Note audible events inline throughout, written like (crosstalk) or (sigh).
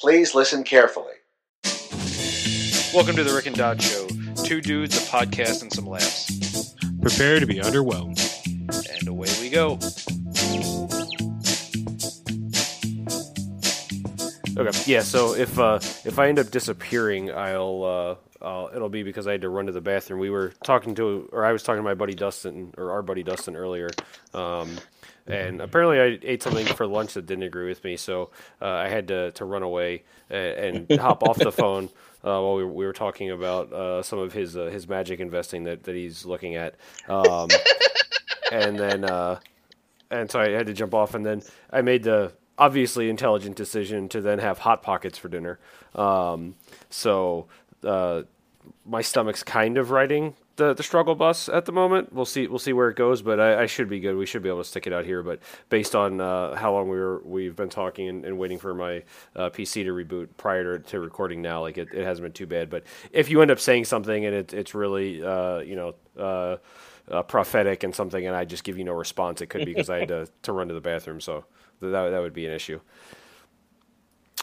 Please listen carefully. Welcome to the Rick and Don Show. Two dudes, a podcast, and some laughs. Prepare to be underwhelmed. And away we go. Okay. Yeah. So if uh, if I end up disappearing, I'll uh, uh, it'll be because I had to run to the bathroom. We were talking to, or I was talking to my buddy Dustin, or our buddy Dustin earlier, um, and apparently I ate something for lunch that didn't agree with me, so uh, I had to, to run away and, and (laughs) hop off the phone uh, while we were, we were talking about uh, some of his uh, his magic investing that, that he's looking at, um, (laughs) and then uh, and so I had to jump off, and then I made the obviously intelligent decision to then have hot pockets for dinner. Um, so uh, my stomach's kind of riding the, the struggle bus at the moment. We'll see we'll see where it goes, but I, I should be good. We should be able to stick it out here. But based on uh, how long we were we've been talking and, and waiting for my uh, PC to reboot prior to, to recording now, like it, it hasn't been too bad. But if you end up saying something and it, it's really uh, you know uh, uh, prophetic and something, and I just give you no response, it could be because I had to, (laughs) to run to the bathroom. So that that would be an issue.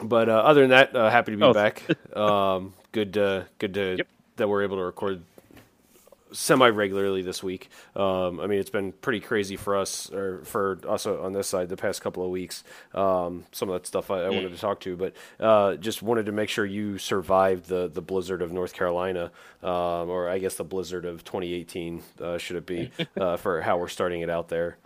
But uh, other than that, happy to be Oh. back. Um, good good to Yep. that we're able to record semi regularly this week. Um, I mean, it's been pretty crazy for us, or for us on this side, the past couple of weeks. Um, some of that stuff I, I wanted to talk to, but uh, just wanted to make sure you survived the the blizzard of North Carolina, um, or I guess the blizzard of 2018 uh, should it be (laughs) uh, for how we're starting it out there.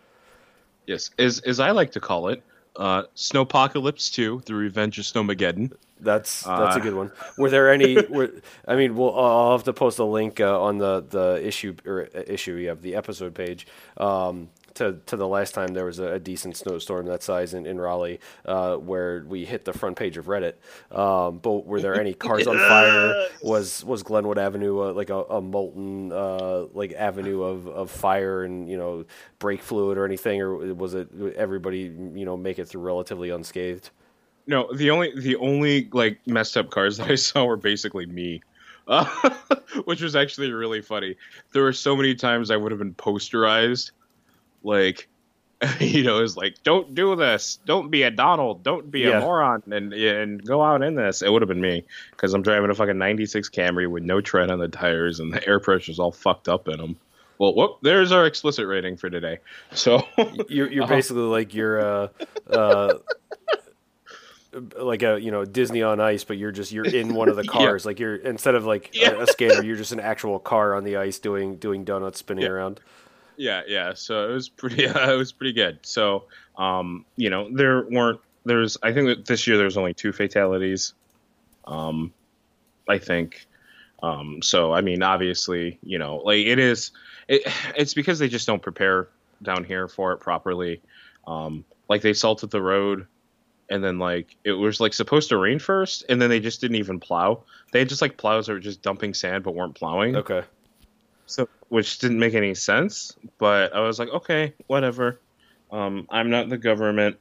Yes, as as I like to call it, uh, Snowpocalypse Two: The Revenge of Snowmageddon. That's that's a Uh, good one. Were there any? were, I mean, we'll I'll have to post a link uh, on the the issue or uh, issue. You have the episode page. Um, to, to the last time there was a, a decent snowstorm that size in, in Raleigh, uh, where we hit the front page of Reddit. Um, but were there any cars on fire? Was was Glenwood Avenue uh, like a, a molten uh, like avenue of, of fire and you know brake fluid or anything, or was it everybody you know make it through relatively unscathed? No, the only the only like messed up cars that I (laughs) saw were basically me, uh, (laughs) which was actually really funny. There were so many times I would have been posterized, like. (laughs) You know, it's like, don't do this. Don't be a Donald. Don't be Yeah. a moron, and and go out in this. It would have been me because I'm driving a fucking '96 Camry with no tread on the tires, and the air pressure's all fucked up in them. Well, whoop, there's our explicit rating for today. So, You're you're Uh-huh. basically like you're uh, uh, like a you know Disney on Ice, but you're just you're in one of the (laughs) Yeah. cars. Like you're instead of like a- Yeah. a, skater, you're just an actual car on the ice doing doing donuts spinning Yeah. around. Yeah, yeah. So it was pretty. (laughs) it was pretty good. So, um, you know, there weren't. There's. I think that this year there's only two fatalities. Um, I think. Um, so I mean, obviously, you know, like it is. It, it's because they just don't prepare down here for it properly. Um, like they salted the road, and then like it was like supposed to rain first, and then they just didn't even plow. They had just like plows that were just dumping sand but weren't plowing. Okay, so which didn't make any sense but i was like okay whatever. Um, i'm not the government.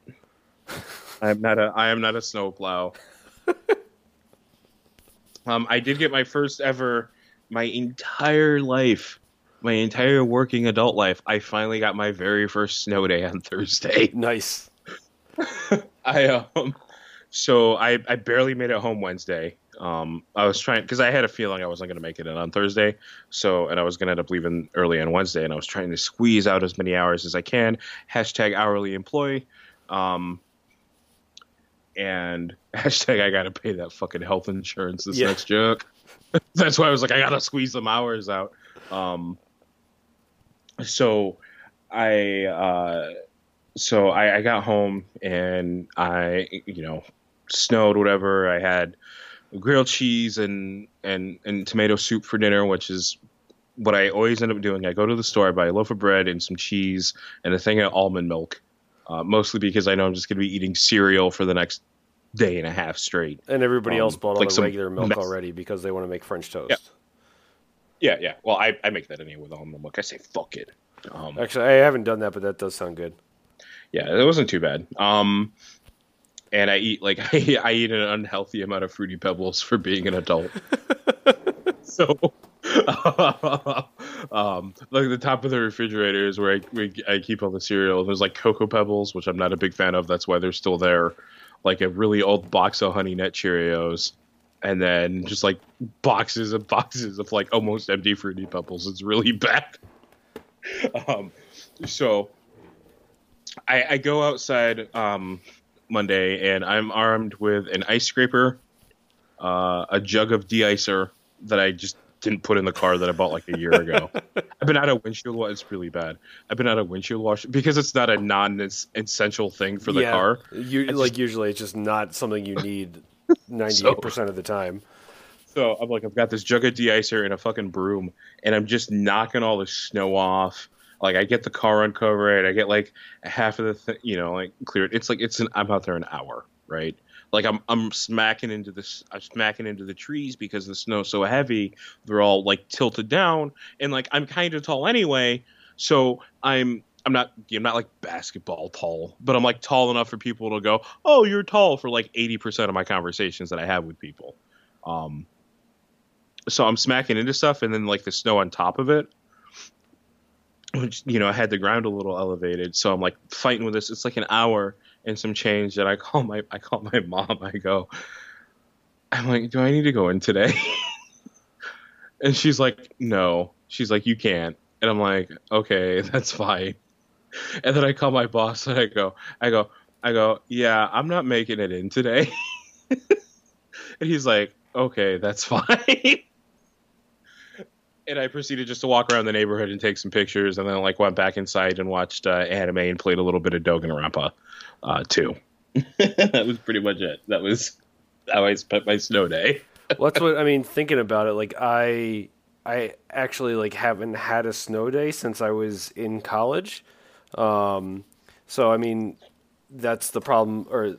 (laughs) I'm not a i am not a snowplow. (laughs) Um, i did get my first ever my entire life my entire working adult life i finally got my very first snow day on thursday. Nice. (laughs) I um, so I I barely made it home Wednesday. Um, I was trying because I had a feeling I wasn't going to make it in on Thursday. So and I was going to end up leaving early on Wednesday, and I was trying to squeeze out as many hours as I can. Hashtag hourly employee. Um, and (laughs) hashtag I got to pay that fucking health insurance this Yeah. next joke. (laughs) That's why I was like I got to squeeze some hours out. Um, so I uh so I, I got home and I, you know, snowed whatever. I had grilled cheese and and and tomato soup for dinner, which is what I always end up doing. I go to the store, I buy a loaf of bread and some cheese and a thing of almond milk, uh, mostly because I know I'm just going to be eating cereal for the next day and a half straight. And everybody Um, else bought all like the regular milk mess- already because they want to make French toast. Yeah. Yeah, yeah. Well, I, I make that anyway with almond milk. I say fuck it. Um, Actually, I haven't done that, but that does sound good. Yeah, it wasn't too bad. Um, and I eat like (laughs) I, I eat an unhealthy amount of fruity pebbles for being an adult. (laughs) so, (laughs) um, like the top of the refrigerator is where I, where I keep all the cereal. There's like cocoa pebbles, which I'm not a big fan of. That's why they're still there. like a really old box of honey nut Cheerios, and then just like boxes and boxes of like almost empty fruity pebbles. It's really bad. um, so I, I go outside um, Monday and I'm armed with an ice scraper, uh, a jug of de-icer that I just didn't put in the car that I bought like a year ago. (laughs) I've been out of windshield wash. It's really bad. I've been out of windshield wash because it's not a non-essential thing for the yeah, car. You, like just- usually it's just not something you need (laughs) ninety eight percent of the time. So I'm like, I've got this jug of de-icer and a fucking broom, and I'm just knocking all the snow off. Like I get the car uncovered, I get like half of the you know, like cleared. It's like it's an I'm out there an hour, right? Like I'm I'm smacking into this, I'm smacking into the trees because the snow's so heavy. They're all like tilted down, and like I'm kind of tall anyway, so I'm I'm not I'm not like basketball tall, but I'm like tall enough for people to go, oh, you're tall for like 80% of my conversations that I have with people. Um, so I'm smacking into stuff, and then like the snow on top of it, which you know I had the ground a little elevated, so I'm like fighting with this. It's like an hour and some change, and I call my I call my mom. I go, I'm like, do I need to go in today? (laughs) and she's like, no. She's like, you can't. And I'm like, okay, (laughs) that's fine. And then I call my boss and I go, I go, I go, yeah, I'm not making it in today. (laughs) and he's like, okay, that's fine. And I proceeded just to walk around the neighborhood and take some pictures, and then like went back inside and watched uh, anime and played a little bit of Danganronpa, uh, too. (laughs) that was pretty much it. That was how I spent my snow day. well, that's what I mean. Thinking about it, like I, I actually like haven't had a snow day since I was in college. Um, so I mean, that's the problem, or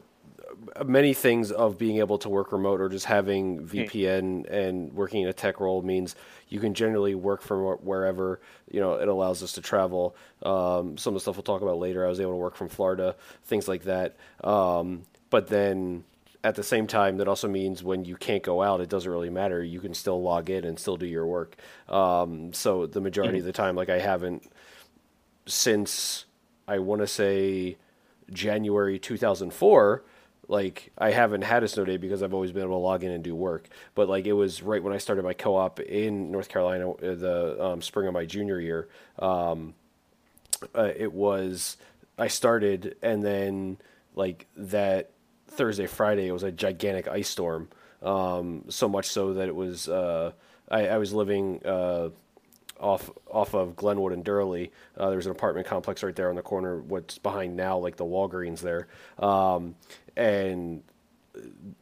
many things of being able to work remote or just having VPN and working in a tech role means you can generally work from wherever. You know, it allows us to travel. Um, some of the stuff we'll talk about later. I was able to work from Florida, things like that. Um, but then at the same time, that also means when you can't go out, it doesn't really matter. You can still log in and still do your work. Um, so the majority of the time, like I haven't since I want to say January 2004 like I haven't had a snow day because I've always been able to log in and do work. But like it was right when I started my co-op in North Carolina, uh, the um, spring of my junior year. Um, uh, it was I started and then like that Thursday Friday it was a gigantic ice storm. Um, so much so that it was uh, I, I was living. Uh, off off of Glenwood and Duraleigh. Uh, there's an apartment complex right there on the corner, what's behind now, like the Walgreens there, um, and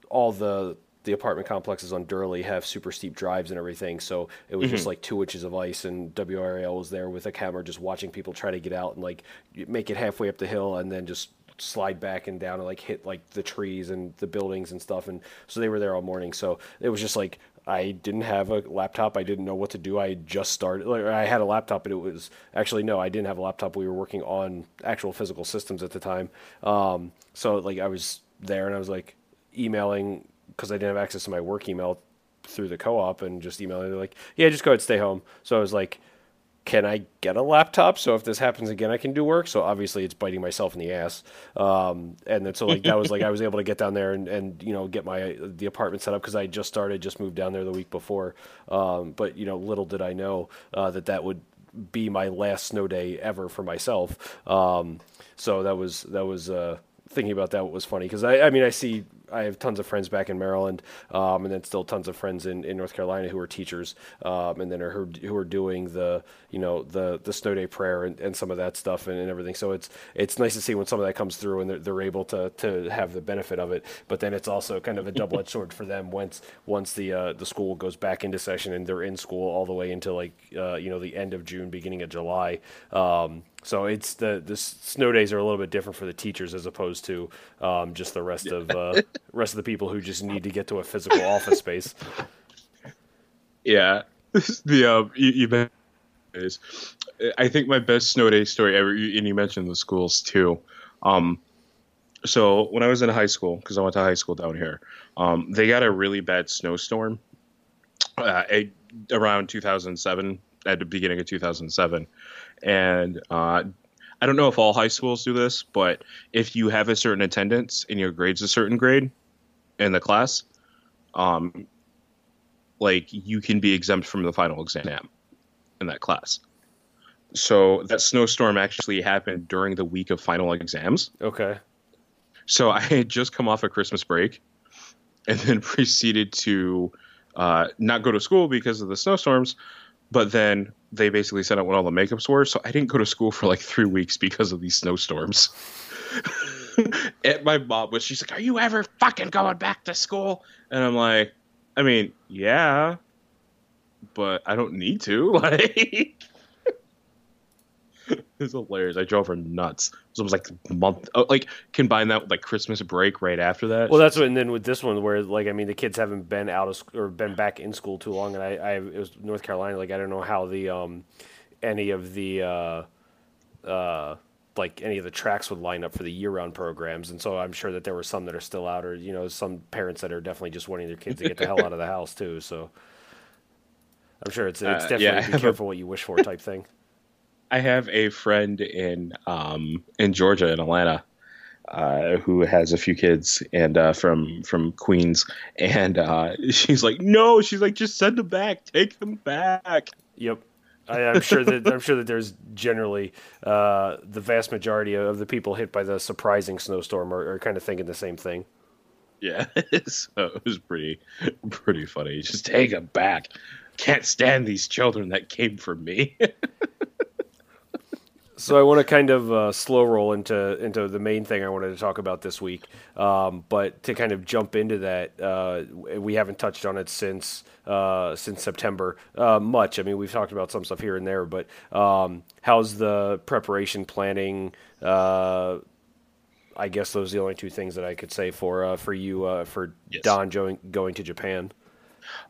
all the the apartment complexes on Duraleigh have super steep drives and everything. So it was just like two inches of ice, and WRAL was there with a camera just watching people try to get out and like make it halfway up the hill and then just slide back and down and like hit like the trees and the buildings and stuff and so they were there all morning so it was just like I didn't have a laptop. I didn't know what to do. I just started. Like, I had a laptop, but it was actually no. I didn't have a laptop. We were working on actual physical systems at the time. Um, so like I was there and I was like emailing because I didn't have access to my work email through the co-op and just emailing. They're like, yeah, just go ahead, stay home. So I was like, can I get a laptop so if this happens again I can do work? So obviously it's biting myself in the ass. Um, and then so like that was like I was able to get down there and, and you know get my the apartment set up because I just started just moved down there the week before. Um, but you know little did I know uh, that that would be my last snow day ever for myself. Um, so that was that was uh, thinking about that was funny because I I mean I see I have tons of friends back in Maryland, um, and then still tons of friends in, in North Carolina who are teachers, um, and then are who, are doing the you know the the snow day prayer and, and some of that stuff and, and everything. So it's it's nice to see when some of that comes through and they're, they're able to to have the benefit of it. But then it's also kind of a double edged sword for them once once the uh, the school goes back into session and they're in school all the way into like uh, you know the end of June, beginning of July. Um, so it's the the snow days are a little bit different for the teachers as opposed to um, just the rest of uh, (laughs) rest of the people who just need to get to a physical office space. Yeah, (laughs) the uh, you, you mentioned is I think my best snow day story ever, and you mentioned the schools too. Um, so when I was in high school, because I went to high school down here, um, they got a really bad snowstorm uh, a- around 2007, at the beginning of 2007, and uh, I don't know if all high schools do this, but if you have a certain attendance and your grade's a certain grade in the class, um, like you can be exempt from the final exam in that class. So that snowstorm actually happened during the week of final exams. Okay. So (laughs) I had just come off a Christmas break and then (laughs) proceeded to uh, not go to school because of the snowstorms. But then they basically said out what all the makeups were. So I didn't go to school for like three weeks because of these snowstorms. (laughs) and my mom was, she's like, Are you ever fucking going back to school? And I'm like, I mean, yeah, but I don't need to. (laughs) Like, (laughs) it's hilarious. I drove her nuts. It was almost like a month. oh, Like combine that with like Christmas break right after that. Well, that's what. And then with this one, where like I mean, the kids haven't been out of or been back in school too long, and I, I it was North Carolina. Like I don't know how the um any of the uh uh like any of the tracks would line up for the year-round programs, and so I'm sure that there were some that are still out, or you know, some parents that are definitely just wanting their kids to get the hell out of the house too. So I'm sure it's it's Uh, definitely yeah, be have a- careful what you wish for type thing. (laughs) I have a friend in um, in Georgia in Atlanta uh, who has a few kids and uh, from from Queens, and uh, (laughs) she's like, no, she's like, just send them back, take them back. Yep. I, I'm sure that I'm sure that there's generally uh, the vast majority of the people hit by the surprising snowstorm are, are kind of thinking the same thing. Yeah, (laughs) so it was pretty pretty funny. Just take them back. Can't stand these children that came for me. (laughs) So I want to kind of uh, slow roll into into the main thing I wanted to talk about this week. Um, but to kind of jump into that, uh, we haven't touched on it since uh, since September uh, much. I mean, we've talked about some stuff here and there, but um, how's the preparation planning? Uh, I guess those are the only two things that I could say for uh, for you uh, for Yes. Don going going to Japan.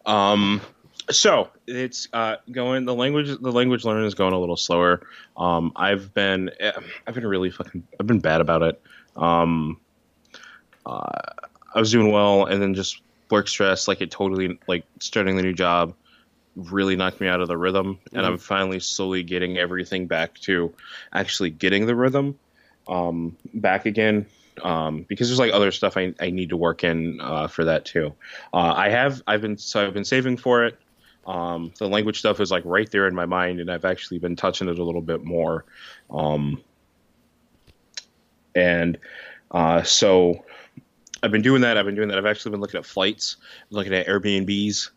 Um, so it's uh, going the language the language learning is going a little slower. Um, I've been eh, I've been really fucking I've been bad about it. Um, uh, I was doing well, and then just work stress, like it totally like starting the new job, really knocked me out of the rhythm, and I'm finally slowly getting everything back to actually getting the rhythm um, back again. Um, because there's like other stuff I, I need to work in uh, for that too. Uh, I have I've been so I've been saving for it. Um, the language stuff is like right there in my mind, and I've actually been touching it a little bit more. Um, and uh, so I've been doing that. I've been doing that. I've actually been looking at flights, looking at Airbnbs.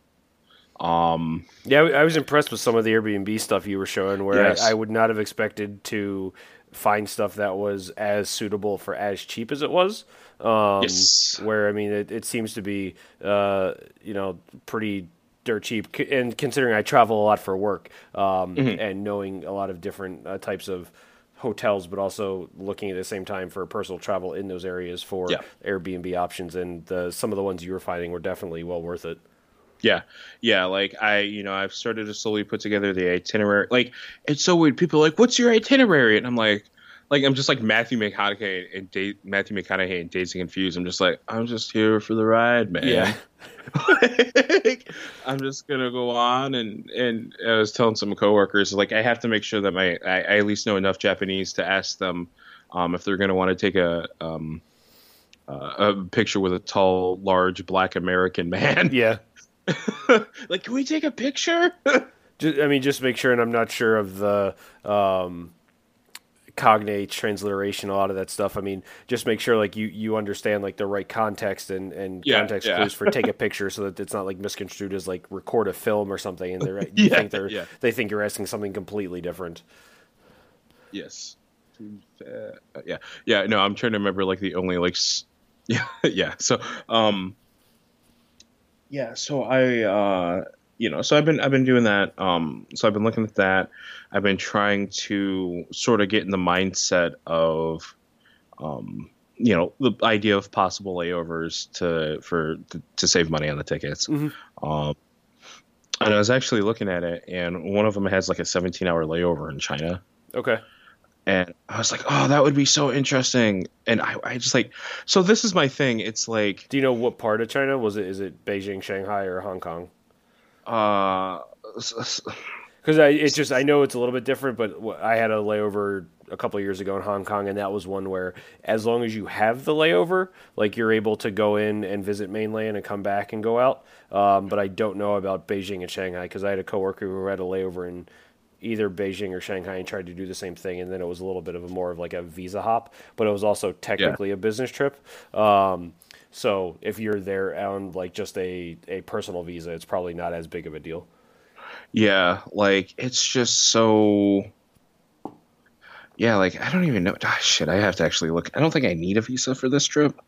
Um, Yeah, I was impressed with some of the Airbnb stuff you were showing, where Yes. I, I would not have expected to find stuff that was as suitable for as cheap as it was. Um, Yes. Where I mean, it, it seems to be, uh, you know, pretty dirt cheap, and considering I travel a lot for work, um, Mm-hmm. and knowing a lot of different uh, types of hotels, but also looking at the same time for personal travel in those areas for Yeah. Airbnb options, and the, some of the ones you were finding were definitely well worth it. Yeah, yeah. Like I, you know, I've started to slowly put together the itinerary. Like it's so weird. People are like, "What's your itinerary?" And I'm like, like I'm just like Matthew McConaughey and da- Matthew McConaughey and and Confused. I'm just like, I'm just here for the ride, man. Yeah. (laughs) Like, I'm just gonna go on and and I was telling some coworkers like I have to make sure that my I, I at least know enough Japanese to ask them um, if they're gonna want to take a um, uh, a picture with a tall, large black American man. (laughs) Yeah. like, can we take a picture? (laughs) Just, I mean, just make sure, and I'm not sure of the um, cognate transliteration, a lot of that stuff. I mean, just make sure like you you understand like the right context and and Yeah, context yeah. clues for take a (laughs) picture, so that it's not like misconstrued as like record a film or something, and they're (laughs) you Yeah, think they're yeah. they think you're asking something completely different. yes. Uh, yeah, yeah. No, I'm trying to remember like the only like, s- yeah, (laughs) yeah. So, um, yeah. So I, uh, you know, so I've been I've been doing that. Um, so I've been looking at that. I've been trying to sort of get in the mindset of, um, you know, the idea of possible layovers to for to, to save money on the tickets. Mhm. Um, and I was actually looking at it, and one of them has like a 17 hour layover in China. Okay. And I was like, oh, that would be so interesting. And I, I just like, so this is my thing. It's like, Do you know what part of China was it? Is it Beijing, Shanghai, or Hong Kong? Uh, Because I it's just I know it's a little bit different, but I had a layover a couple of years ago in Hong Kong, and that was one where as long as you have the layover, like you're able to go in and visit mainland and come back and go out. Um, but I don't know about Beijing and Shanghai because I had a coworker who had a layover in either Beijing or Shanghai and tried to do the same thing, and then it was a little bit of a more of like a visa hop, but it was also technically yeah. a business trip. Um, so if you're there on like just a, a personal visa, it's probably not as big of a deal. Yeah, like it's just so. Yeah, like I don't even know. Oh, shit, I have to actually look. I don't think I need a visa for this trip.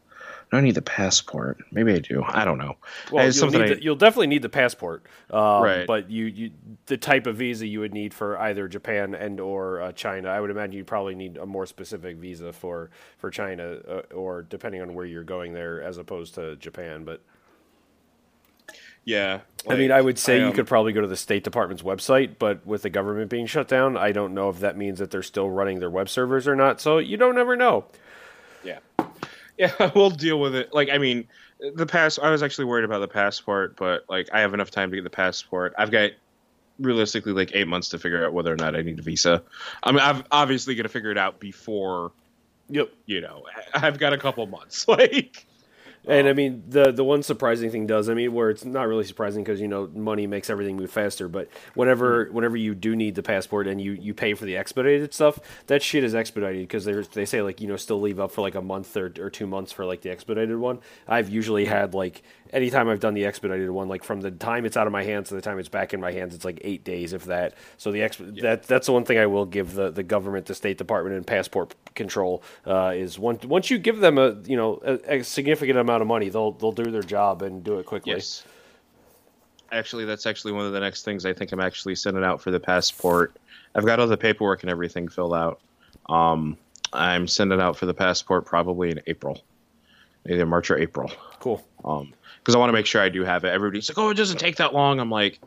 I don't need the passport. Maybe I do. I don't know. Well, you'll, the, you'll, definitely need the passport, um, right? But you, you, the type of visa you would need for either Japan and or uh, China, I would imagine you probably need a more specific visa for for China, uh, or depending on where you're going there, as opposed to Japan. But yeah, like, I mean, I would say I, um, you could probably go to the State Department's website, but with the government being shut down, I don't know if that means that they're still running their web servers or not. So you don't ever know. Yeah. (laughs) We'll deal with it. Like, I mean, the pass. I was actually worried about the passport, but like, I have enough time to get the passport. I've got realistically like eight months to figure out whether or not I need a visa. I mean, I'm obviously going to figure it out before. Yep. You know, I've got a couple months. (laughs) Like, and I mean, the the one surprising thing does, I mean, where it's not really surprising because you know money makes everything move faster. But whenever mm-hmm. whenever you do need the passport and you you pay for the expedited stuff, that shit is expedited because they they say like you know still leave up for like a month or or two months for like the expedited one. I've usually had like anytime I've done the expedited one, like from the time it's out of my hands to the time it's back in my hands, it's like eight days, if that. So the exp- yeah. that that's the one thing I will give the, the government, the State Department, and passport control uh, is once once you give them a you know a, a, significant amount of money, they'll they'll do their job and do it quickly. Yes. Actually, that's actually one of the next things I think I'm actually sending out for the passport. I've got all the paperwork and everything filled out. Um, I'm sending out for the passport probably in April, either March or April. Cool. Um, because I want to make sure I do have it. Everybody's like, "Oh, it doesn't take that long." I'm like,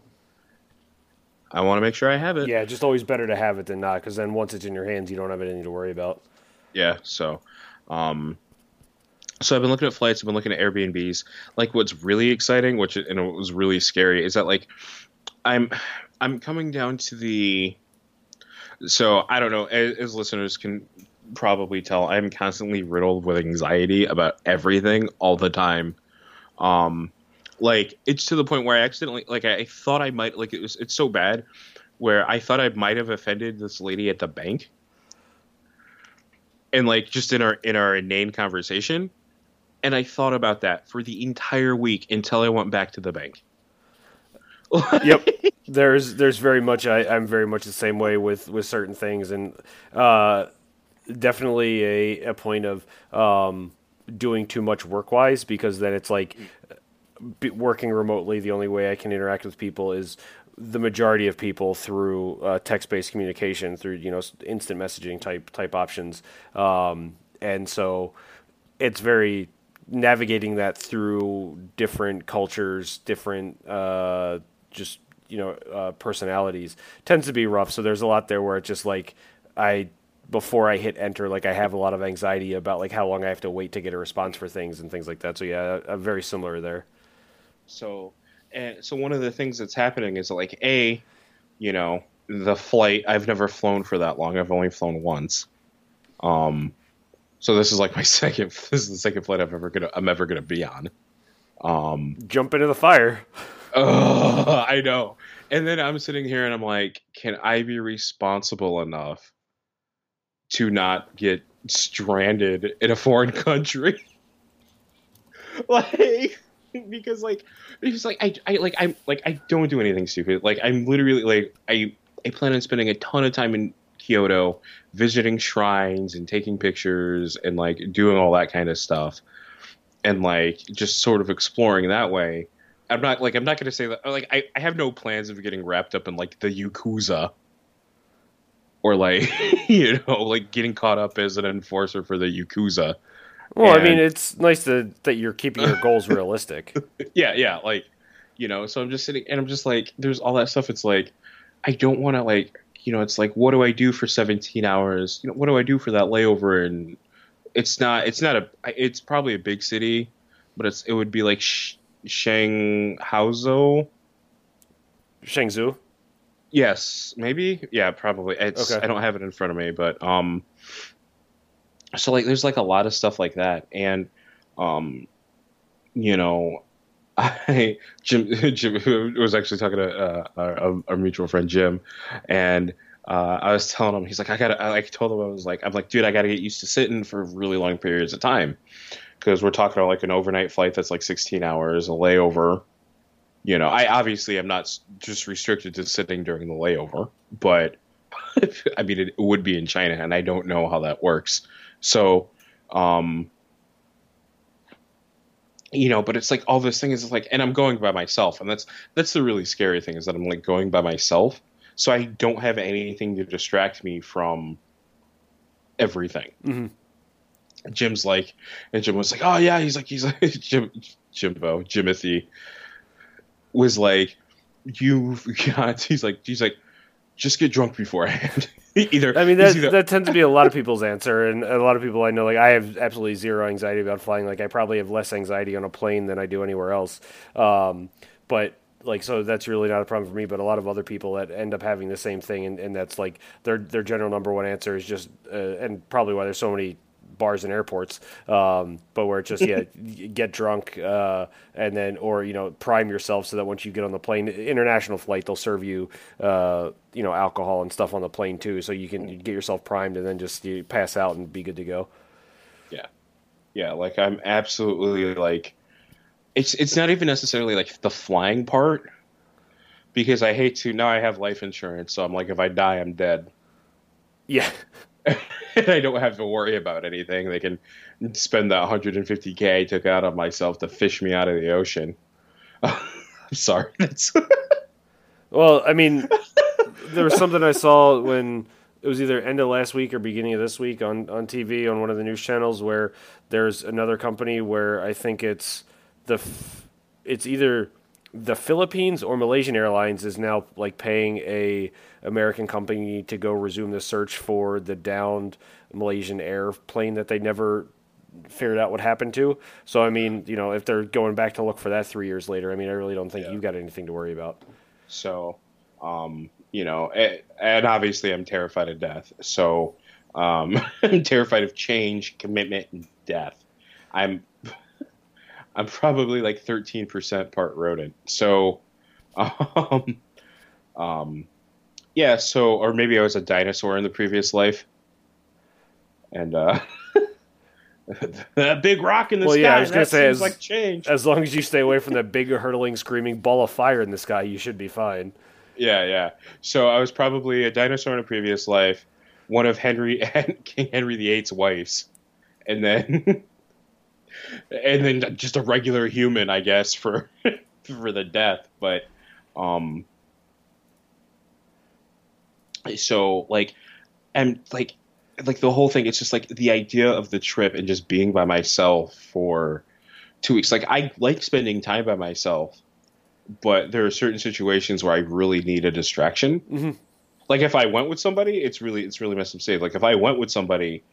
I want to make sure I have it. Yeah, just always better to have it than not, because then once it's in your hands, you don't have anything to worry about. Yeah. So, um, so I've been looking at flights. I've been looking at Airbnbs. Like, what's really exciting, which and it was really scary, is that like I'm I'm coming down to the. So I don't know, as, as listeners can probably tell, I'm constantly riddled with anxiety about everything all the time um, like it's to the point where I accidentally like I, thought I might like it was it's so bad where I thought I might have offended this lady at the bank. And like just in our in our inane conversation, and I thought about that for the entire week until I went back to the bank. (laughs) yep. There's there's very much I, I'm very much the same way with with certain things and uh, definitely a, a point of um, doing too much work wise because then it's like working remotely. The only way I can interact with people is the majority of people through uh, text based communication through you know instant messaging type type options, um, and so it's very navigating that through different cultures, different uh, just you know uh, personalities tends to be rough. So there's a lot there where it's just like I before I hit enter, like I have a lot of anxiety about like how long I have to wait to get a response for things and things like that. So yeah, I'm very similar there. So, and so one of the things that's happening is like a, you know, the flight. I've never flown for that long. I've only flown once. Um, so this is like (laughs) my second. This is the second flight I've ever gonna I'm ever gonna be on. Um, jump into the fire. Oh, (laughs) I know. And then I'm sitting here and I'm like, can I be responsible enough to not get stranded in a foreign (laughs) country. (laughs) like because like because like I, I like I'm like I don't do anything stupid. Like I'm literally like I I plan on spending a ton of time in Kyoto visiting shrines and taking pictures and like doing all that kind of stuff and like just sort of exploring that way. I'm not like I'm not to say that like I, I have no plans of getting wrapped up in like the yakuza or like (laughs) you know like getting caught up as an enforcer for the yakuza. Well, and, I mean, it's nice to, that you're keeping your goals (laughs) realistic. yeah, yeah, like you know. So I'm just sitting and I'm just like, there's all that stuff. It's like I don't want to like you know. It's like what do I do for 17 hours? You know, what do I do for that layover? And it's not. It's not a. It's probably a big city, but it's it would be like Sh- Shanghai. Shangzhou. Yes, maybe. Yeah, probably. It's Okay. I don't have it in front of me, but um so like there's like a lot of stuff like that and um you know (laughs) I Jim (laughs) Jim was actually talking to uh, our, our mutual friend Jim and uh, I was telling him he's like I got to I like told him I was like I'm like dude I got to get used to sitting for really long periods of time because we're talking about like an overnight flight that's like 16 hours a layover you know, I obviously am not just restricted to sitting during the layover, but (laughs) I mean, it would be in China, and I don't know how that works. So, um, you know, but it's like all this thing is like, and I'm going by myself, and that's that's the really scary thing is that I'm like going by myself, so I don't have anything to distract me from everything. Mm-hmm. Jim's like, and Jim was like, oh yeah, he's like, he's like, (laughs) Jim, Jimbo, Jimothy was like, "You've (laughs) got, he's like, he's like, just get drunk beforehand. (laughs) either, I mean, that either- that tends to be a lot of (laughs) people's answer, and a lot of people I know, like I have absolutely zero anxiety about flying. Like I probably have less anxiety on a plane than I do anywhere else. Um, but like, so that's really not a problem for me. But a lot of other people that end up having the same thing, and, and that's like their their general number one answer is just, uh, and probably why there's so many bars and airports, um, but where it's just yeah, (laughs) get drunk uh, and then or you know prime yourself so that once you get on the plane, international flight, they'll serve you uh, you know alcohol and stuff on the plane too, so you can get yourself primed and then just you pass out and be good to go. yeah, yeah, like I'm absolutely like, it's it's not even necessarily like the flying part, because I hate to now I have life insurance, so I'm like if I die I'm dead. Yeah, (laughs) and (laughs) I don't have to worry about anything. They can spend that 150k I took out on myself to fish me out of the ocean. (laughs) I'm sorry. (laughs) That's Well, I mean, there was something I saw when it was either end of last week or beginning of this week on, on TV on one of the news channels where there's another company where I think it's the f- it's either the Philippines or Malaysian Airlines is now like paying a American company to go resume the search for the downed Malaysian airplane that they never figured out what happened to. So I mean, you know, if they're going back to look for that 3 years later, I mean, I really don't think Yeah. you've got anything to worry about. so. Um, you know, and, and obviously I'm terrified of death. So um, (laughs) I'm terrified of change, commitment, and death. I'm I'm probably like 13% part rodent. So, (laughs) um, um, yeah. So, or maybe I was a dinosaur in the previous life, and uh, (laughs) that big rock in the Well, sky. yeah, I was gonna that say, seems as- like change. As long as you stay away from that big hurtling, screaming ball of fire in the sky, you should be fine. Yeah, yeah. So I was probably a dinosaur in a previous life, one of Henry (laughs) and King Henry VIII's wives, and then and then just a regular human, I guess, for (laughs) for the death. But um, so like, and like like the whole thing. It's just like the idea of the trip and just being by myself for two weeks. Like I like spending time by myself but there are certain situations where I really need a distraction. Mhm. Like if I went with somebody, it's really it's really messed up. Safe. Like if I went with somebody,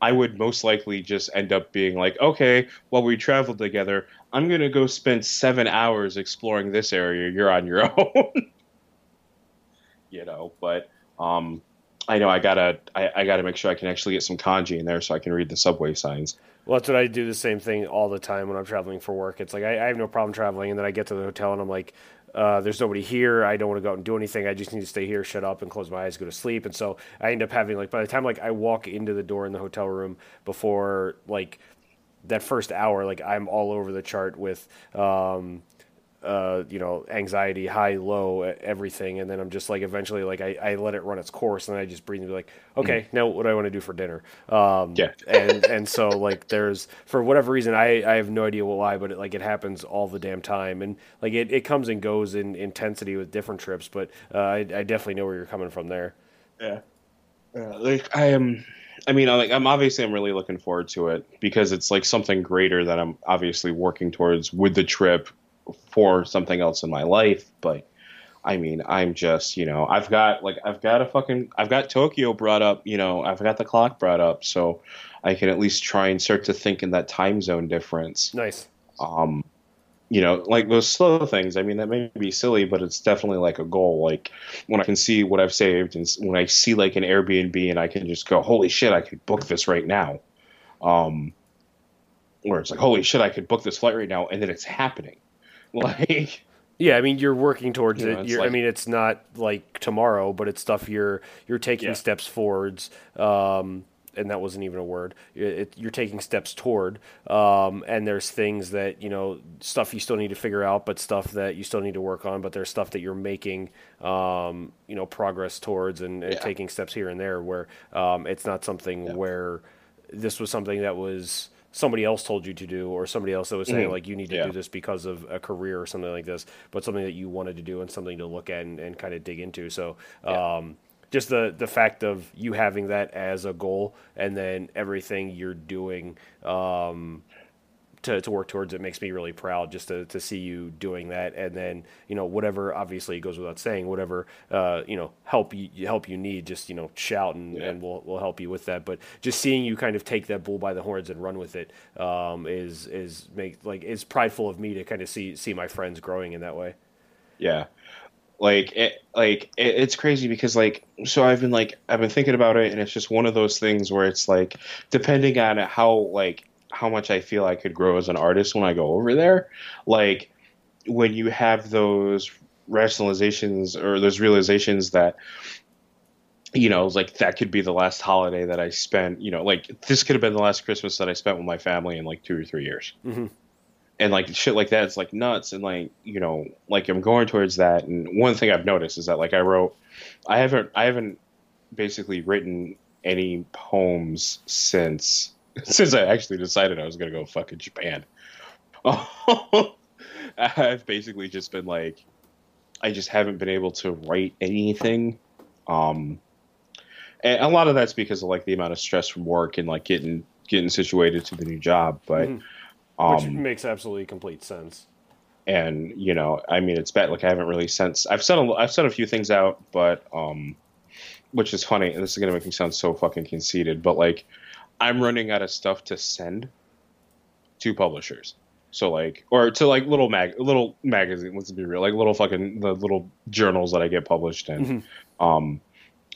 I would most likely just end up being like, okay, while we traveled together, I'm gonna go spend seven hours exploring this area. You're on your (laughs) own. you know, but um, I know I gotta I, I gotta make sure I can actually get some kanji in there so I can read the subway signs. Well, that's what I do the same thing all the time when I'm traveling for work. It's like I, I have no problem traveling, and then I get to the hotel and I'm like, uh, there's nobody here. I don't want to go out and do anything. I just need to stay here, shut up, and close my eyes, go to sleep. And so I end up having like by the time like I walk into the door in the hotel room before like that first hour, like I'm all over the chart with. Um, uh, you know, anxiety, high, low, everything, and then I'm just like, eventually, like I, I let it run its course, and then I just breathe and be like, okay, now what do I want to do for dinner? Um, Yeah. (laughs) and and so like there's for whatever reason I, I have no idea why, but it, like it happens all the damn time, and like it, it comes and goes in intensity with different trips, but uh, I, I definitely know where you're coming from there. Yeah. Yeah, like I am I mean, like I'm obviously I'm really looking forward to it because it's like something greater that I'm obviously working towards with the trip for something else in my life, but I mean, I'm just, you know, I've got like I've got a fucking I've got Tokyo brought up, you know, I've got the clock brought up, so I can at least try and start to think in that time zone difference. Nice. Um you know, like those slow things. I mean, that may be silly, but it's definitely like a goal. Like when I can see what I've saved, and when I see like an Airbnb, and I can just go, "Holy shit, I could book this right now," um, or it's like, "Holy shit, I could book this flight right now," and then it's happening. (laughs) Like, yeah, I mean, you're working towards You know, it. You're, I mean, it's not like tomorrow, but it's stuff you're you're taking Yeah. steps forwards. Um, and that wasn't even a word. It, it, you're taking steps toward. Um, and there's things that you know, stuff you still need to figure out, but stuff that you still need to work on. But there's stuff that you're making, um, you know, progress towards and, and Yeah. taking steps here and there. Where um, it's not something Yeah. where this was something that was somebody else told you to do or somebody else that was saying Mhm. like you need to Yeah. do this because of a career or something like this but something that you wanted to do and something to look at and, and kind of dig into so Yeah. um, just the the fact of you having that as a goal and then everything you're doing um, to, to work towards it makes me really proud just to, to see you doing that and then you know whatever obviously it goes without saying whatever uh, you know help you help you need just you know shout and, Yeah. and we'll, we'll help you with that but just seeing you kind of take that bull by the horns and run with it um, is is make like is prideful of me to kind of see see my friends growing in that way Yeah. Like it like it, it's crazy because like so I've been like I've been thinking about it and it's just one of those things where it's like depending on how like how much I feel I could grow as an artist when I go over there, like when you have those rationalizations or those realizations that you know, like that could be the last holiday that I spent, you know, like this could have been the last Christmas that I spent with my family in like 2 or 3 years. Mhm. and like shit like that it's like nuts. And like you know like i'm going towards that. And one thing i've noticed is that like i wrote i haven't i haven't basically written any poems since (laughs) since i actually decided i was going to go fucking japan (laughs) i've basically just been like i just haven't been able to write anything um and a lot of that's because of like the amount of stress from work and like getting getting situated to the new job but Mhm. um which makes absolutely complete sense and you know i mean it's bad like i haven't really sent i've sent a, i've sent a few things out but um which is funny and this is going to make me sound so fucking conceited but like i'm running out of stuff to send to publishers so like or to like little mag little magazine let's be real like little fucking the little journals that i get published in Mhm. um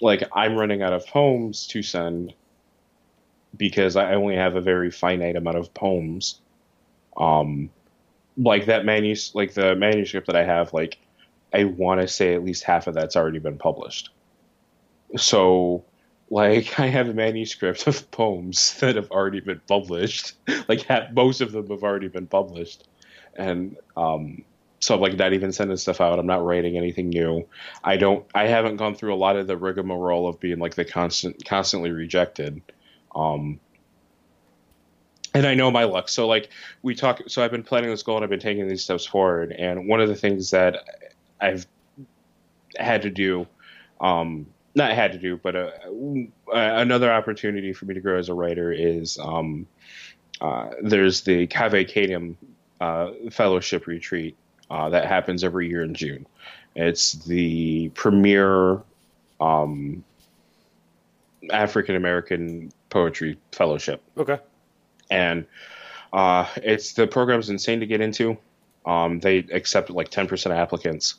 like i'm running out of poems to send because i only have a very finite amount of poems um like that manus like the manuscript that I have, like I want to say at least half of that's already been published. So, like I have a manuscript of poems that have already been published. (laughs) like most of them have already been published, and um, so I'm like not even sending stuff out. I'm not writing anything new. I don't. I haven't gone through a lot of the rigmarole of being like the constant, constantly rejected. Um, and I know my luck. So like we talk. So I've been planning this goal and I've been taking these steps forward. And one of the things that I've had to do, um, not had to do, but uh, another opportunity for me to grow as a writer is um, uh, there's the Cave Canem uh, Fellowship Retreat uh, that happens every year in June. It's the premier um, African American poetry fellowship okay and uh, it's the program's insane to get into. Um, they accept like ten percent of applicants,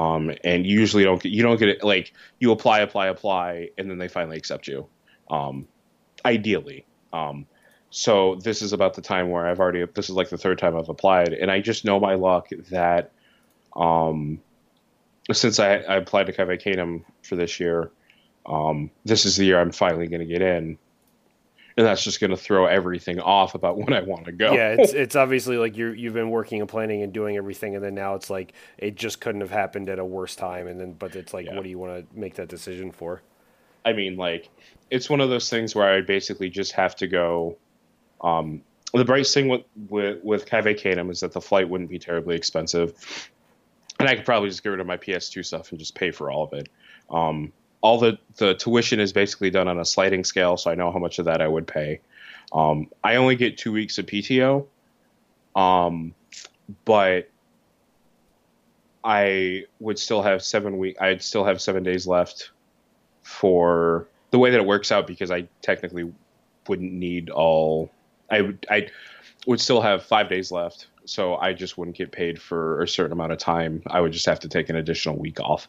um, and you usually don't get you don't get it like you apply, apply, apply, and then they finally accept you. Um, ideally, um, so this is about the time where I've already this is like the third time I've applied, and I just know my luck that um, since I, I applied to Cave Canem for this year, um, this is the year I'm finally going to get in and that's just going to throw everything off about (laughs) when I want to go. yeah it's (laughs) it's obviously like you you've been working and planning and doing everything and then now it's like it just couldn't have happened at a worse time and then but it's like Yeah. what do you want to make that decision for I mean, like, it's one of those things where I basically just have to go. Um, the bright thing with with with Cave Canem is that the flight wouldn't be terribly expensive, and I could probably just get rid of my PS2 stuff and just pay for all of it. Um, all the the tuition is basically done on a sliding scale, so I know how much of that I would pay. Um, I only get two weeks of PTO, um, but I would still have seven week. I'd still have seven days left for the way that it works out because I technically wouldn't need all. I would I would still have five days left, so I just wouldn't get paid for a certain amount of time. I would just have to take an additional week off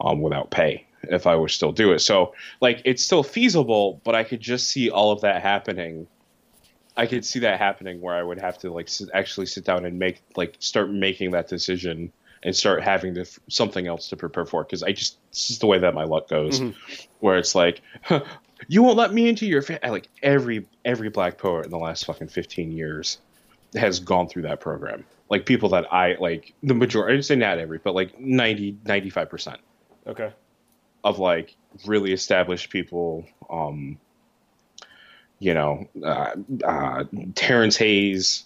um, without pay if I would still do it. So like it's still feasible, but I could just see all of that happening. I could see that happening where I would have to like sit, actually sit down and make like start making that decision and start having to, something else to prepare for because I just this is the way that my luck goes, mm-hmm. where it's like. you won't let me into your fa-. like every every black poet in the last fucking 15 years has gone through that program like people that i like the majority i'd say not every but like 90 95% okay of like really established people um you know uh, uh terrence hayes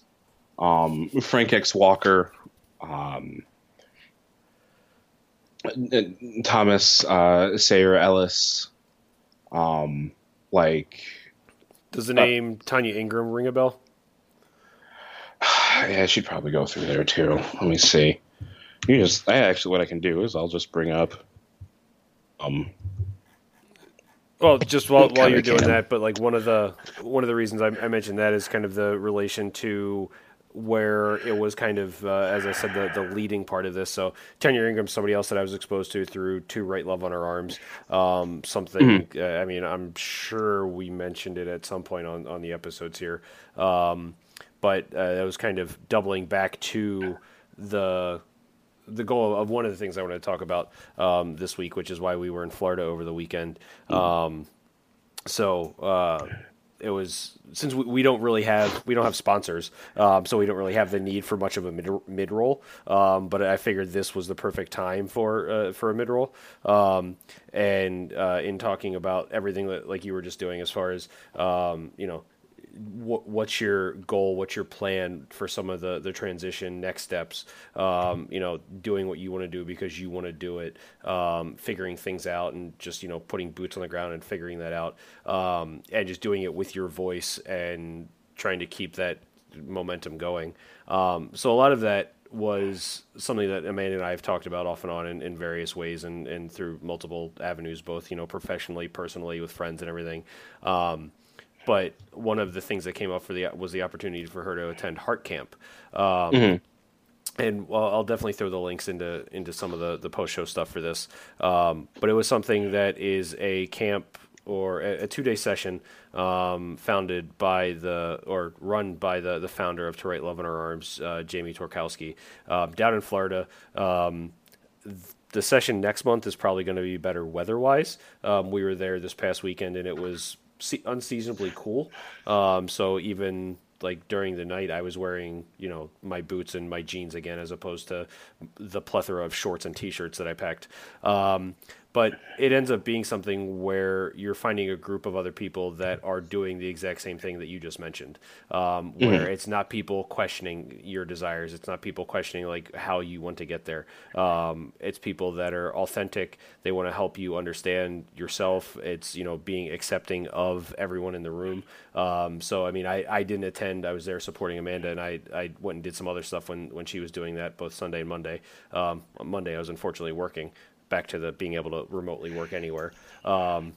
um frank x walker um thomas uh sayers ellis um, like, does the name uh, Tanya Ingram ring a bell? (sighs) Yeah, she'd probably go through there too. Let me see. You just, I actually, what I can do is I'll just bring up, um, well, just while, while you're doing that, but like one of the one of the reasons I, I mentioned that is kind of the relation to where it was kind of, uh, as I said, the, the leading part of this. So Tanya Ingram, somebody else that I was exposed to through To Write Love on Her Arms. Um, something, mm-hmm. uh, I mean, I'm sure we mentioned it at some point on, on the episodes here. Um, but uh, it was kind of doubling back to the the goal of one of the things I want to talk about um, this week, which is why we were in Florida over the weekend. Mm-hmm. Um, so uh, it was since we, we, don't really have we don't have sponsors, um, so we don't really have the need for much of a mid mid roll. Um, but I figured this was the perfect time for uh, for a mid roll. Um, and uh, in talking about everything that like you were just doing, as far as um, you know what, what's your goal? What's your plan for some of the, the transition next steps? Um, you know, doing what you want to do because you want to do it, um, figuring things out, and just you know putting boots on the ground and figuring that out, um, and just doing it with your voice and trying to keep that momentum going. Um, so a lot of that was something that Amanda and I have talked about off and on in, in various ways and, and through multiple avenues, both you know professionally, personally, with friends and everything. Um, but one of the things that came up for the was the opportunity for her to attend Heart Camp. Um, mm-hmm. And well, I'll definitely throw the links into into some of the, the post show stuff for this. Um, but it was something that is a camp or a, a two day session um, founded by the or run by the the founder of To Write Love on Her Arms, uh, Jamie Tworkowski, uh, down in Florida. Um, the session next month is probably going to be better weather wise. Um, we were there this past weekend and it was unseasonably cool. Um, so even like during the night, I was wearing you know my boots and my jeans again, as opposed to the plethora of shorts and t-shirts that I packed. Um, but it ends up being something where you're finding a group of other people that are doing the exact same thing that you just mentioned um, where mm-hmm. it's not people questioning your desires. It's not people questioning like how you want to get there. Um, it's people that are authentic. They want to help you understand yourself. It's you know being accepting of everyone in the room. Um, so i mean I, I didn't attend. I was there supporting amanda and I, I went and did some other stuff when, when she was doing that both sunday and monday. Um, monday i was unfortunately working back to the being able to remotely work anywhere. Um,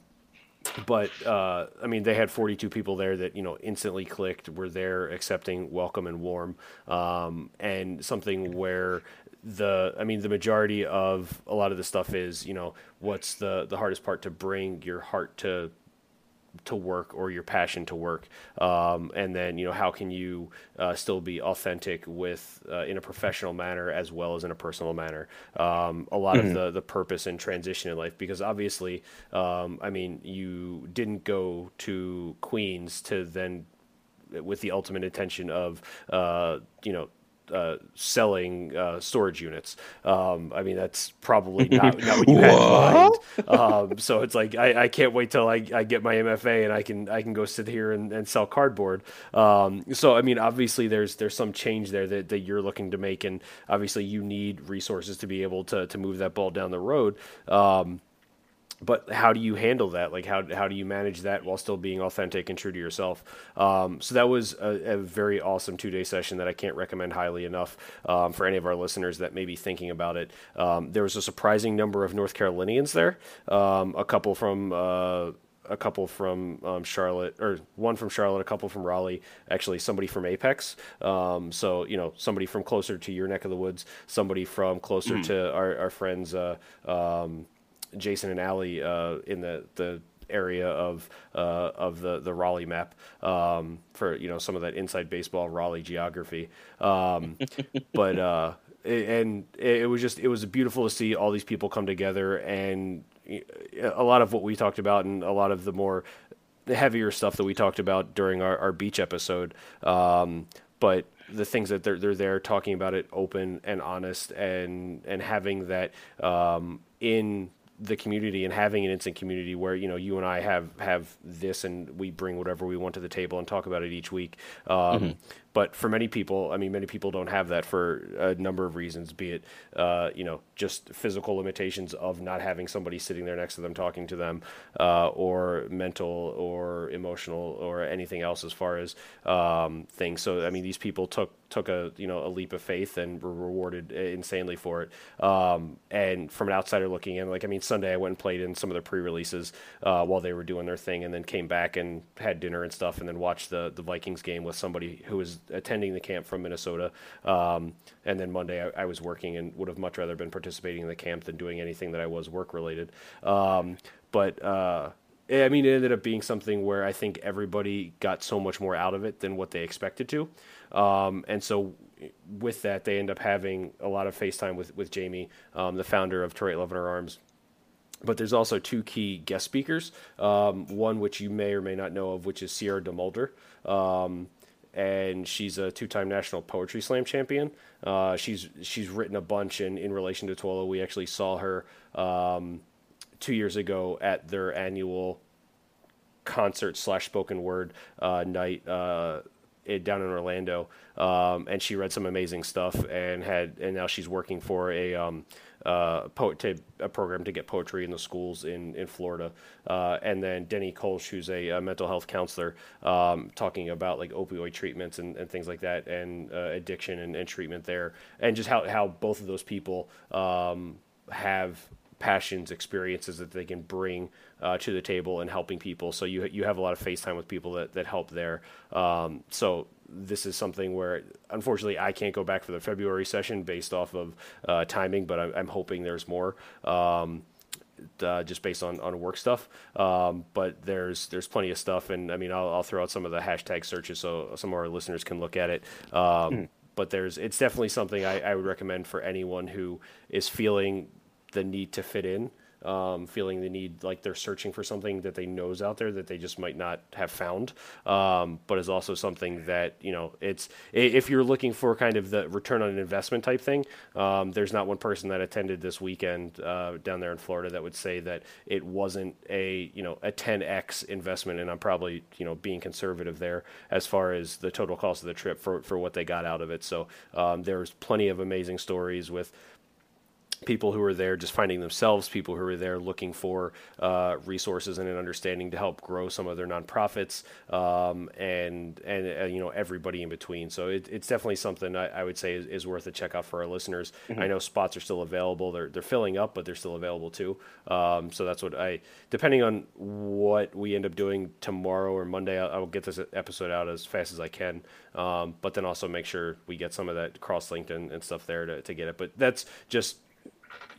but uh, I mean, they had 42 people there that you know instantly clicked, were there, accepting, welcome, and warm, um, and something where the I mean, the majority of a lot of the stuff is you know what's the the hardest part to bring your heart to to work or your passion to work um, and then you know how can you uh, still be authentic with uh, in a professional manner as well as in a personal manner um, a lot mm-hmm. of the the purpose and transition in life because obviously um, I mean you didn't go to Queens to then with the ultimate intention of uh, you know uh, selling uh, storage units. Um, I mean, that's probably not, not what (laughs) you had in mind. Um, so it's like I, I, can't wait till I, I, get my MFA and I can I can go sit here and, and sell cardboard. Um, so I mean, obviously there's there's some change there that, that you're looking to make, and obviously you need resources to be able to to move that ball down the road. Um, but how do you handle that? Like how how do you manage that while still being authentic and true to yourself? Um, so that was a, a, very awesome two day session that I can't recommend highly enough um, for any of our listeners that may be thinking about it. Um, there was a surprising number of North Carolinians there, um, a couple from. Uh, a couple from um, Charlotte, or one from Charlotte, a couple from Raleigh, actually somebody from Apex. Um, so you know, somebody from closer to your neck of the woods, somebody from closer mm. to our, our friends uh, um, Jason and Allie uh, in the the area of uh, of the the Raleigh map um, for you know some of that inside baseball Raleigh geography. Um, (laughs) but uh, and it was just it was beautiful to see all these people come together and a lot of what we talked about and a lot of the more the heavier stuff that we talked about during our, our beach episode. Um, but the things that they're they're there talking about it open and honest and and having that um, in the community and having an instant community where you know you and I have have this and we bring whatever we want to the table and talk about it each week. Um, mm-hmm. But for many people, I mean, many people don't have that for a number of reasons. Be it uh, you know just physical limitations of not having somebody sitting there next to them talking to them, uh, or mental or emotional or anything else as far as um, things. So I mean, these people took took a you know a leap of faith and were rewarded insanely for it. Um, and from an outsider looking in, like I mean, Sunday I went and played in some of the pre-releases uh, while they were doing their thing, and then came back and had dinner and stuff, and then watched the the Vikings game with somebody who was attending the camp from Minnesota. Um, and then Monday I, I, was working and would have much rather been participating in the camp than doing anything that I was work related. Um, but uh, I mean, it ended up being something where I think everybody got so much more out of it than what they expected to. Um, and so with that, they end up having a lot of FaceTime with, with Jamie, um, the founder of To Write Love on Her Arms. But there's also two key guest speakers, um, one which you may or may not know of, which is Sierra DeMulder. Um, and she's a two-time national poetry slam champion. Uh, she's she's written a bunch in, in relation to Twolo. We actually saw her um, two years ago at their annual concert slash spoken word uh, night uh, down in Orlando, um, and she read some amazing stuff and had and now she's working for a um, uh, poet to, a program to get poetry in the schools in in Florida, uh, and then Denny Kolsch, who's a, a mental health counselor, um, talking about like opioid treatments and, and things like that, and uh, addiction and, and, treatment there, and just how how both of those people um, have passions, experiences that they can bring uh, to the table and helping people. So you you have a lot of FaceTime with people that that help there. Um, so this is something where unfortunately I can't go back for the February session based off of uh, timing, but I'm, I'm, hoping there's more. Um, uh, just based on, on work stuff, um, but there's there's plenty of stuff, and I mean I'll, I'll, throw out some of the hashtag searches so some of our listeners can look at it. Um, mm. But there's it's definitely something I, I would recommend for anyone who is feeling the need to fit in um, feeling the need like they're searching for something that they know is out there that they just might not have found, um, but is also something that you know it's if you're looking for kind of the return on an investment type thing. Um, there's not one person that attended this weekend uh, down there in Florida that would say that it wasn't a you know a 10x investment, and I'm probably you know being conservative there as far as the total cost of the trip for for what they got out of it. So um, there's plenty of amazing stories with people who are there just finding themselves, people who are there looking for uh, resources and an understanding to help grow some of their nonprofits, um, and and uh, you know everybody in between. So it, it's definitely something I, I would say is, is, worth a check out for our listeners. Mm-hmm. I know spots are still available; they're they're filling up, but they're still available too. Um, so that's what I, depending on what we end up doing tomorrow or Monday, I'll, I'll get this episode out as fast as I can. Um, but then also make sure we get some of that cross linked and, and stuff there to, to get it. But that's just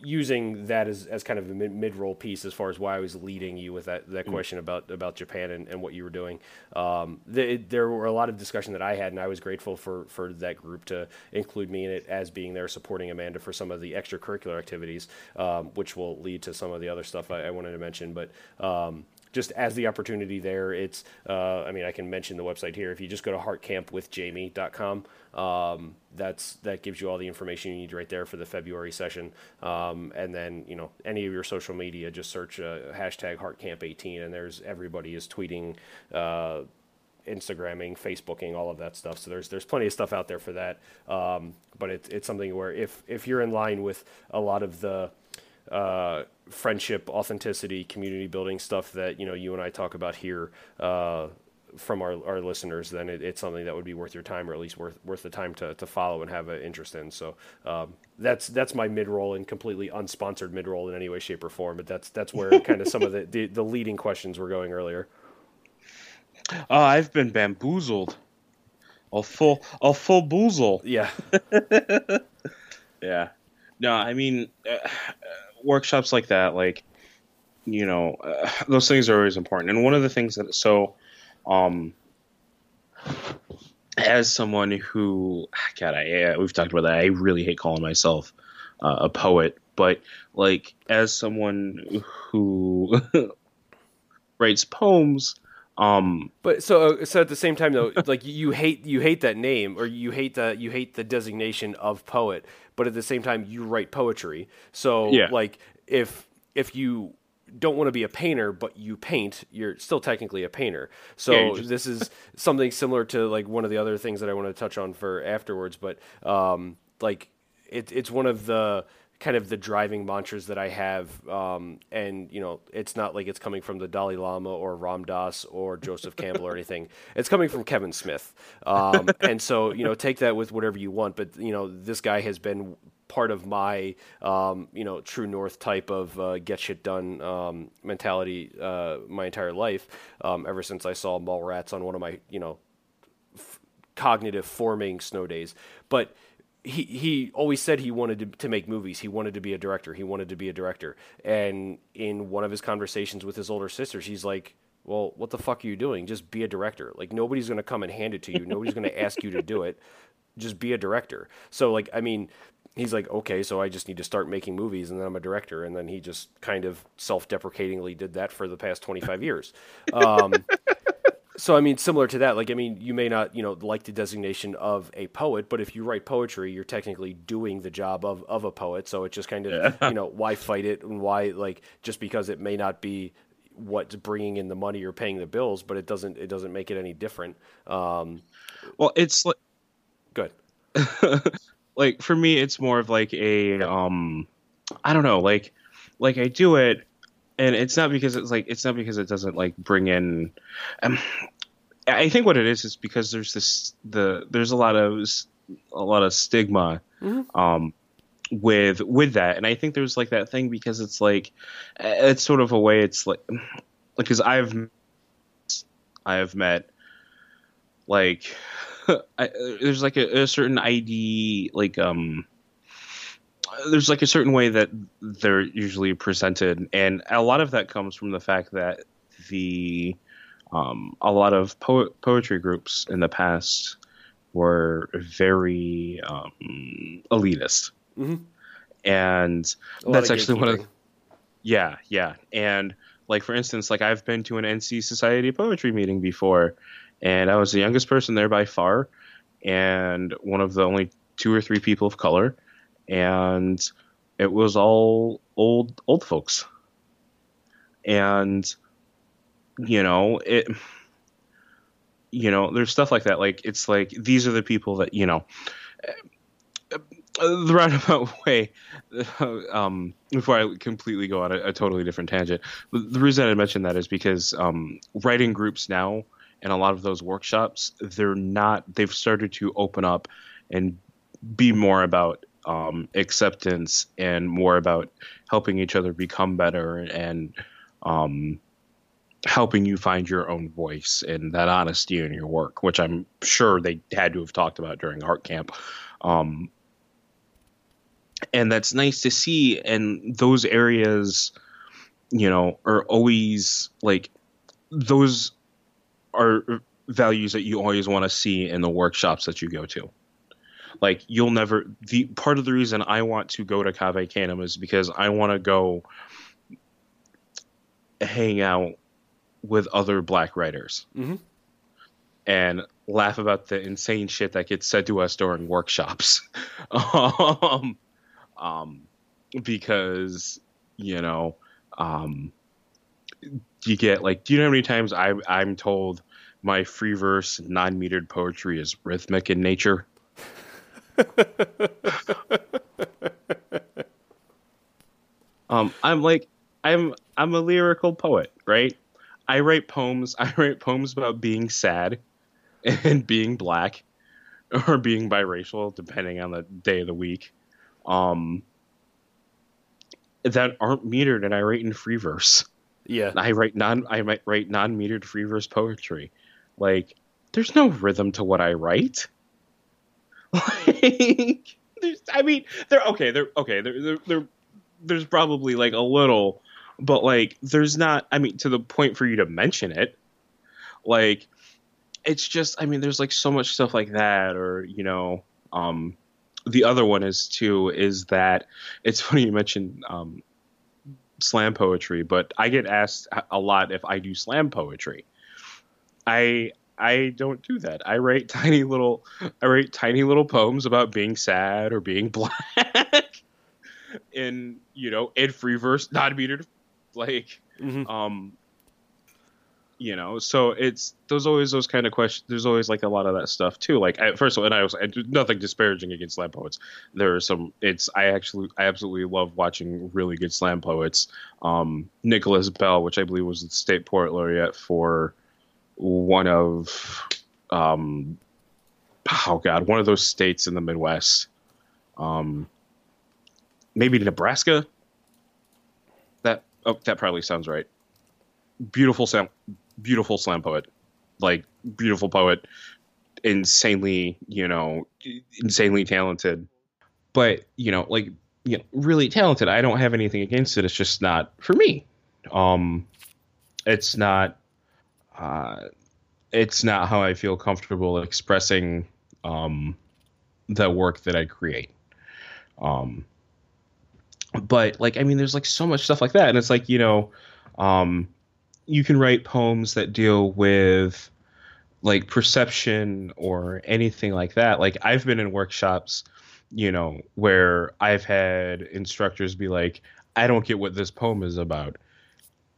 using that as, as kind of a mid roll piece as far as why I was leading you with that, that mm question about, about Japan and, and what you were doing. Um, the, there were a lot of discussion that I had, and I was grateful for, for that group to include me in it as being there supporting Amanda for some of the extracurricular activities, um, which will lead to some of the other stuff I, I wanted to mention. But um, just as the opportunity there, it's, uh, I mean, I can mention the website here. If you just go to heartcampwithjamie.com, um, that's that gives you all the information you need right there for the February session. Um, and then you know any of your social media, just search uh, hashtag HeartCamp18, and there's everybody is tweeting. Uh, Instagramming, Facebooking, all of that stuff. So there's there's plenty of stuff out there for that. Um, but it's it's something where if if you're in line with a lot of the uh, friendship, authenticity, community building stuff that you know you and I talk about here, uh, from our, our listeners, then it, it's something that would be worth your time, or at least worth worth the time to, to follow and have an interest in. So um, that's that's my mid roll and completely unsponsored mid roll in any way, shape, or form. But that's that's where (laughs) kind of some of the, the, the leading questions were going earlier. Oh, I've been bamboozled. A full, a full boozle. Yeah, (laughs) Yeah. No, I mean, uh, workshops like that, like, you know, uh, (sighs) those things are always important. And one of the things that, so, um, as someone who, (sighs) God, I, we've talked about that. I really hate calling myself uh, a poet, but like, as someone who (laughs) writes poems, um, but so so at the same time though, (laughs) like you hate you hate that name or you hate the you hate the designation of poet, but at the same time you write poetry. So Yeah. like if if you don't want to be a painter but you paint, you're still technically a painter. So Yeah, just- this is (laughs) something similar to like one of the other things that I want to touch on for afterwards, but um like it, it's one of the kind of the driving mantras that I have, um, and you know, it's not like it's coming from the Dalai Lama or Ram Dass or Joseph Campbell or anything. (laughs) It's coming from Kevin Smith, um, and so you know, take that with whatever you want. But you know, this guy has been part of my um, you know true north type of uh, get shit done um, mentality uh, my entire life. Um, ever since I saw Mallrats on one of my you know cognitive forming snow days. But he he always said he wanted to, to make movies. He wanted to be a director. He wanted to be a director. And in one of his conversations with his older sister, she's like, "Well, what the fuck are you doing? Just be a director. Like nobody's going to come and hand it to you. Nobody's going to ask you to do it. Just be a director." So like, I mean, he's like, "Okay, so I just need to start making movies and then I'm a director." And then he just kind of self-deprecatingly did that for the past 25 years. Um, so I mean, similar to that, like I mean, you may not, you know, like the designation of a poet, but if you write poetry, you're technically doing the job of, of a poet. So it's just kind of, you know, why fight it and why like just because it may not be what's bringing in the money or paying the bills, but it doesn't it doesn't make it any different. Um, well, it's like, good. (laughs) like for me it's more of like a um i don't know like like i do it and it's not because it's like it's not because it doesn't like bring in um, i think what it is is because there's this the there's a lot of a lot of stigma um with with that. And i think there's like that thing because it's like it's sort of a way it's like because i've i have met like (laughs) I, there's like a, a certain ID like um there's like a certain way that they're usually presented and a lot of that comes from the fact that the um a lot of po- poetry groups in the past were very um elitist Mhm. and that's actually one of yeah, yeah. And like for instance, like I've been to an NC Society poetry meeting before, and I was the youngest person there by far, and one of the only two or three people of color, and it was all old old folks. And you know, it you know, there's stuff like that. Like it's like these are the people that, you know, the roundabout (laughs) way (laughs) um, before I completely go on a, a totally different tangent, the, the reason I mentioned that is because um, writing groups now and a lot of those workshops, they're not. They've started to open up and be more about um, acceptance and more about helping each other become better and um, helping you find your own voice and that honesty in your work, which I'm sure they had to have talked about during heart camp. Um, and that's nice to see and those areas you know are always like those are values that you always want to see in the workshops that you go to like you'll never the part of the reason i want to go to cave canem is because i want to go hang out with other black writers. Mhm. and laugh about the insane shit that gets said to us during workshops. (laughs) Um, um, because you know um, you get like do you know how many times I, i'm told my free verse non-metered poetry is rhythmic in nature (laughs) um, i'm like i'm i'm a lyrical poet right I write poems. (laughs) I write poems about being sad and being black or being biracial, depending on the day of the week. Um, that aren't metered, and I write in free verse. Yeah. I write non. I might write non-metered free verse poetry. Like, there's no rhythm to what I write. (laughs) Like, (laughs) there's, I mean, they're okay. They're okay. They're, they're, they're there's probably like a little, but like there's not. I mean, to the point for you to mention it. Like, it's just. I mean, there's like so much stuff like that, or you know, um, the other one is too is that it's (laughs) funny you mentioned um, slam poetry, but I get asked a lot if I do slam poetry. I I don't do that. I write (laughs) tiny little I write tiny little poems about being sad or being (laughs) black. In you know in free verse, not metered, like Mhm. um you know so it's there's always those kind of questions there's always like a lot of that stuff too. Like I, first of all and i was I nothing disparaging against slam poets. There are some it's i actually i absolutely love watching really good slam poets. Um nicholas bell which i believe was the state poet laureate for one of um oh god one of those states in the midwest um maybe nebraska? That oh that probably sounds right. Beautiful slam beautiful slam poet like beautiful poet insanely you know insanely talented. But you know like you know really talented. I don't have anything against it. It's just not for me. Um it's not uh it's not how i feel comfortable expressing um the work that i create um but like i mean there's like so much stuff like that and it's like you know um you can write poems that deal with like perception or anything like that. Like I've been in workshops, you know, where I've had instructors be like, I don't get what this poem is about.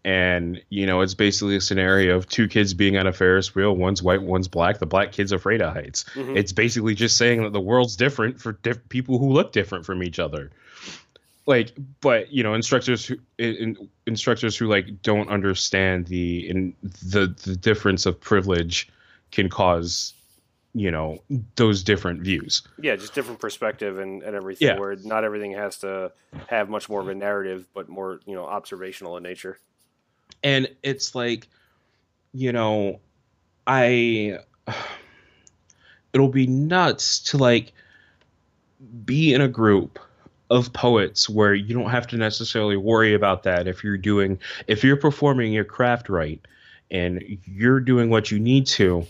And, you know, it's basically a scenario of two kids being on a Ferris wheel. One's white, one's black. The black kid's afraid of heights. Mhm. It's basically just saying that the world's different for diff- people who look different from each other like but you know instructors who in, instructors who like don't understand the in the the difference of privilege can cause you know those different views Yeah, just different perspective and, and everything. Yeah. Where not everything has to have much more of a narrative, but more you know observational in nature. And it's like you know i (sighs) it'll be nuts to like be in a group of poets where you don't have to necessarily worry about that if you're doing if you're performing your craft right and you're doing what you need to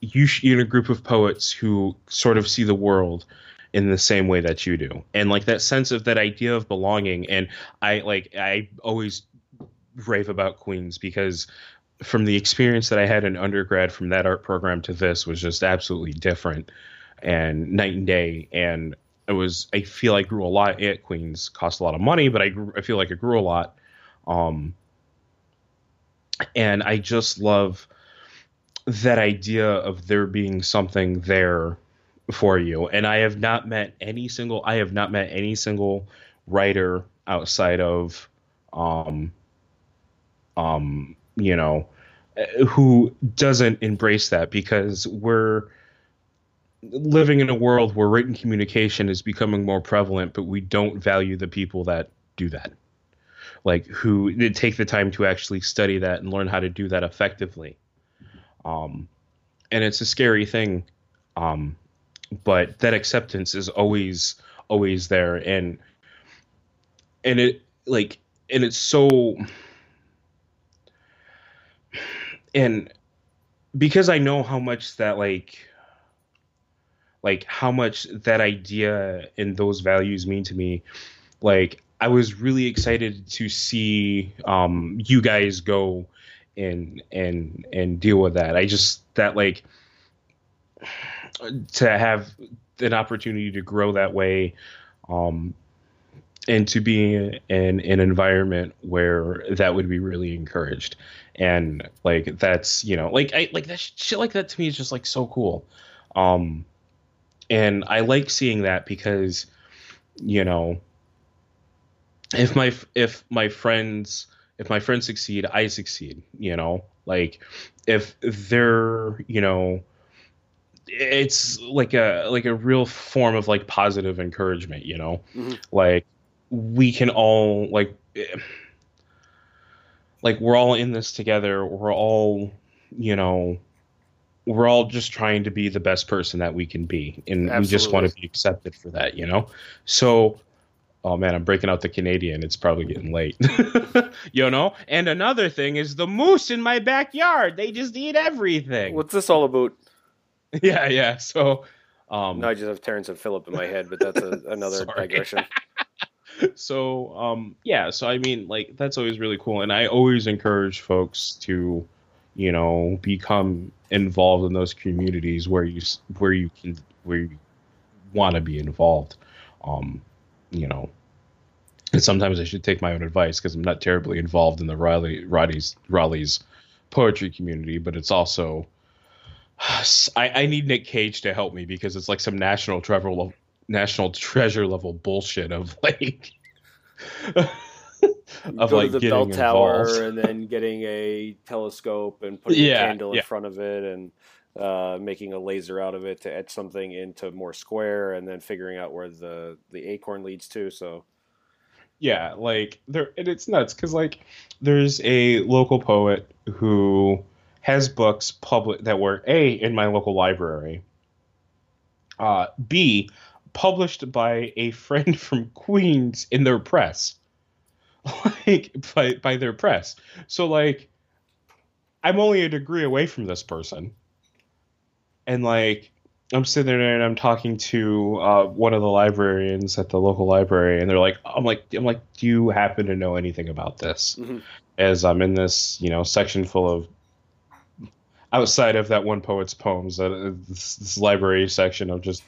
you're in a group of poets who sort of see the world in the same way that you do. And like that sense of that idea of belonging and i like i always rave about queens because from the experience that i had in undergrad from that art program to this was just absolutely different and night and day. And it was i feel i grew a lot at queens cost a lot of money but i grew, i feel like it grew a lot. Um and i just love that idea of there being something there for you. And i have not met any single i have not met any single writer outside of um um you know uh, who doesn't embrace that because we're living in a world where written communication is becoming more prevalent but we don't value the people that do that. Like who take the time to actually study that and learn how to do that effectively. Um and it's a scary thing um but that acceptance is always always there. And and it like and it's so and because I know how much that like like how much that idea and those values mean to me like I was really excited to see um you guys go and and and deal with that. I just that like to have an opportunity to grow that way um and to be in an environment where that would be really encouraged and like that's you know like i like that sh- shit like that to me is just like so cool um and i like seeing that because you know if my if my friends if my friends succeed, I succeed. You know, like if they're you know it's like a like a real form of like positive encouragement you know Mhm. like we can all like like we're all in this together. We're all you know we're all just trying to be the best person that we can be and we just want to be accepted for that you know? So oh man i'm breaking out the canadian. It's probably getting late. (laughs) You know? And another thing is the moose in my backyard. They just eat everything. What's this all about? (laughs) yeah yeah. So um No, I just have Terrance and Phillip in my head, but that's a, another (laughs) digression. So um yeah so i mean like that's always really cool and i always encourage folks to you know become involved in those communities where you where you can where you want to be involved. Um you know and sometimes i should take my own advice because i'm not terribly involved in the raleigh raleigh's raleigh's poetry community but it's also (sighs) I, I need nick cage to help me because it's like some national level national treasure level bullshit of (laughs) like of Go like to the getting bell tower involved. and then getting a telescope and putting Yeah, a candle in yeah. front of it and uh, making a laser out of it to etch something into more square and then figuring out where the, the acorn leads to. So yeah like there and it's nuts because like there's a local poet who has books public that were a in my local library uh b published by a friend (laughs) from queens in their press like by, by their press so like i'm only a degree away from this person and like I'm sitting there and I'm talking to uh, one of the librarians at the local library, and they're like, "I'm like, I'm like, do you happen to know anything about this?" Mhm. As I'm in this, you know, section full of outside of that one poet's poems, uh, this, this library section of just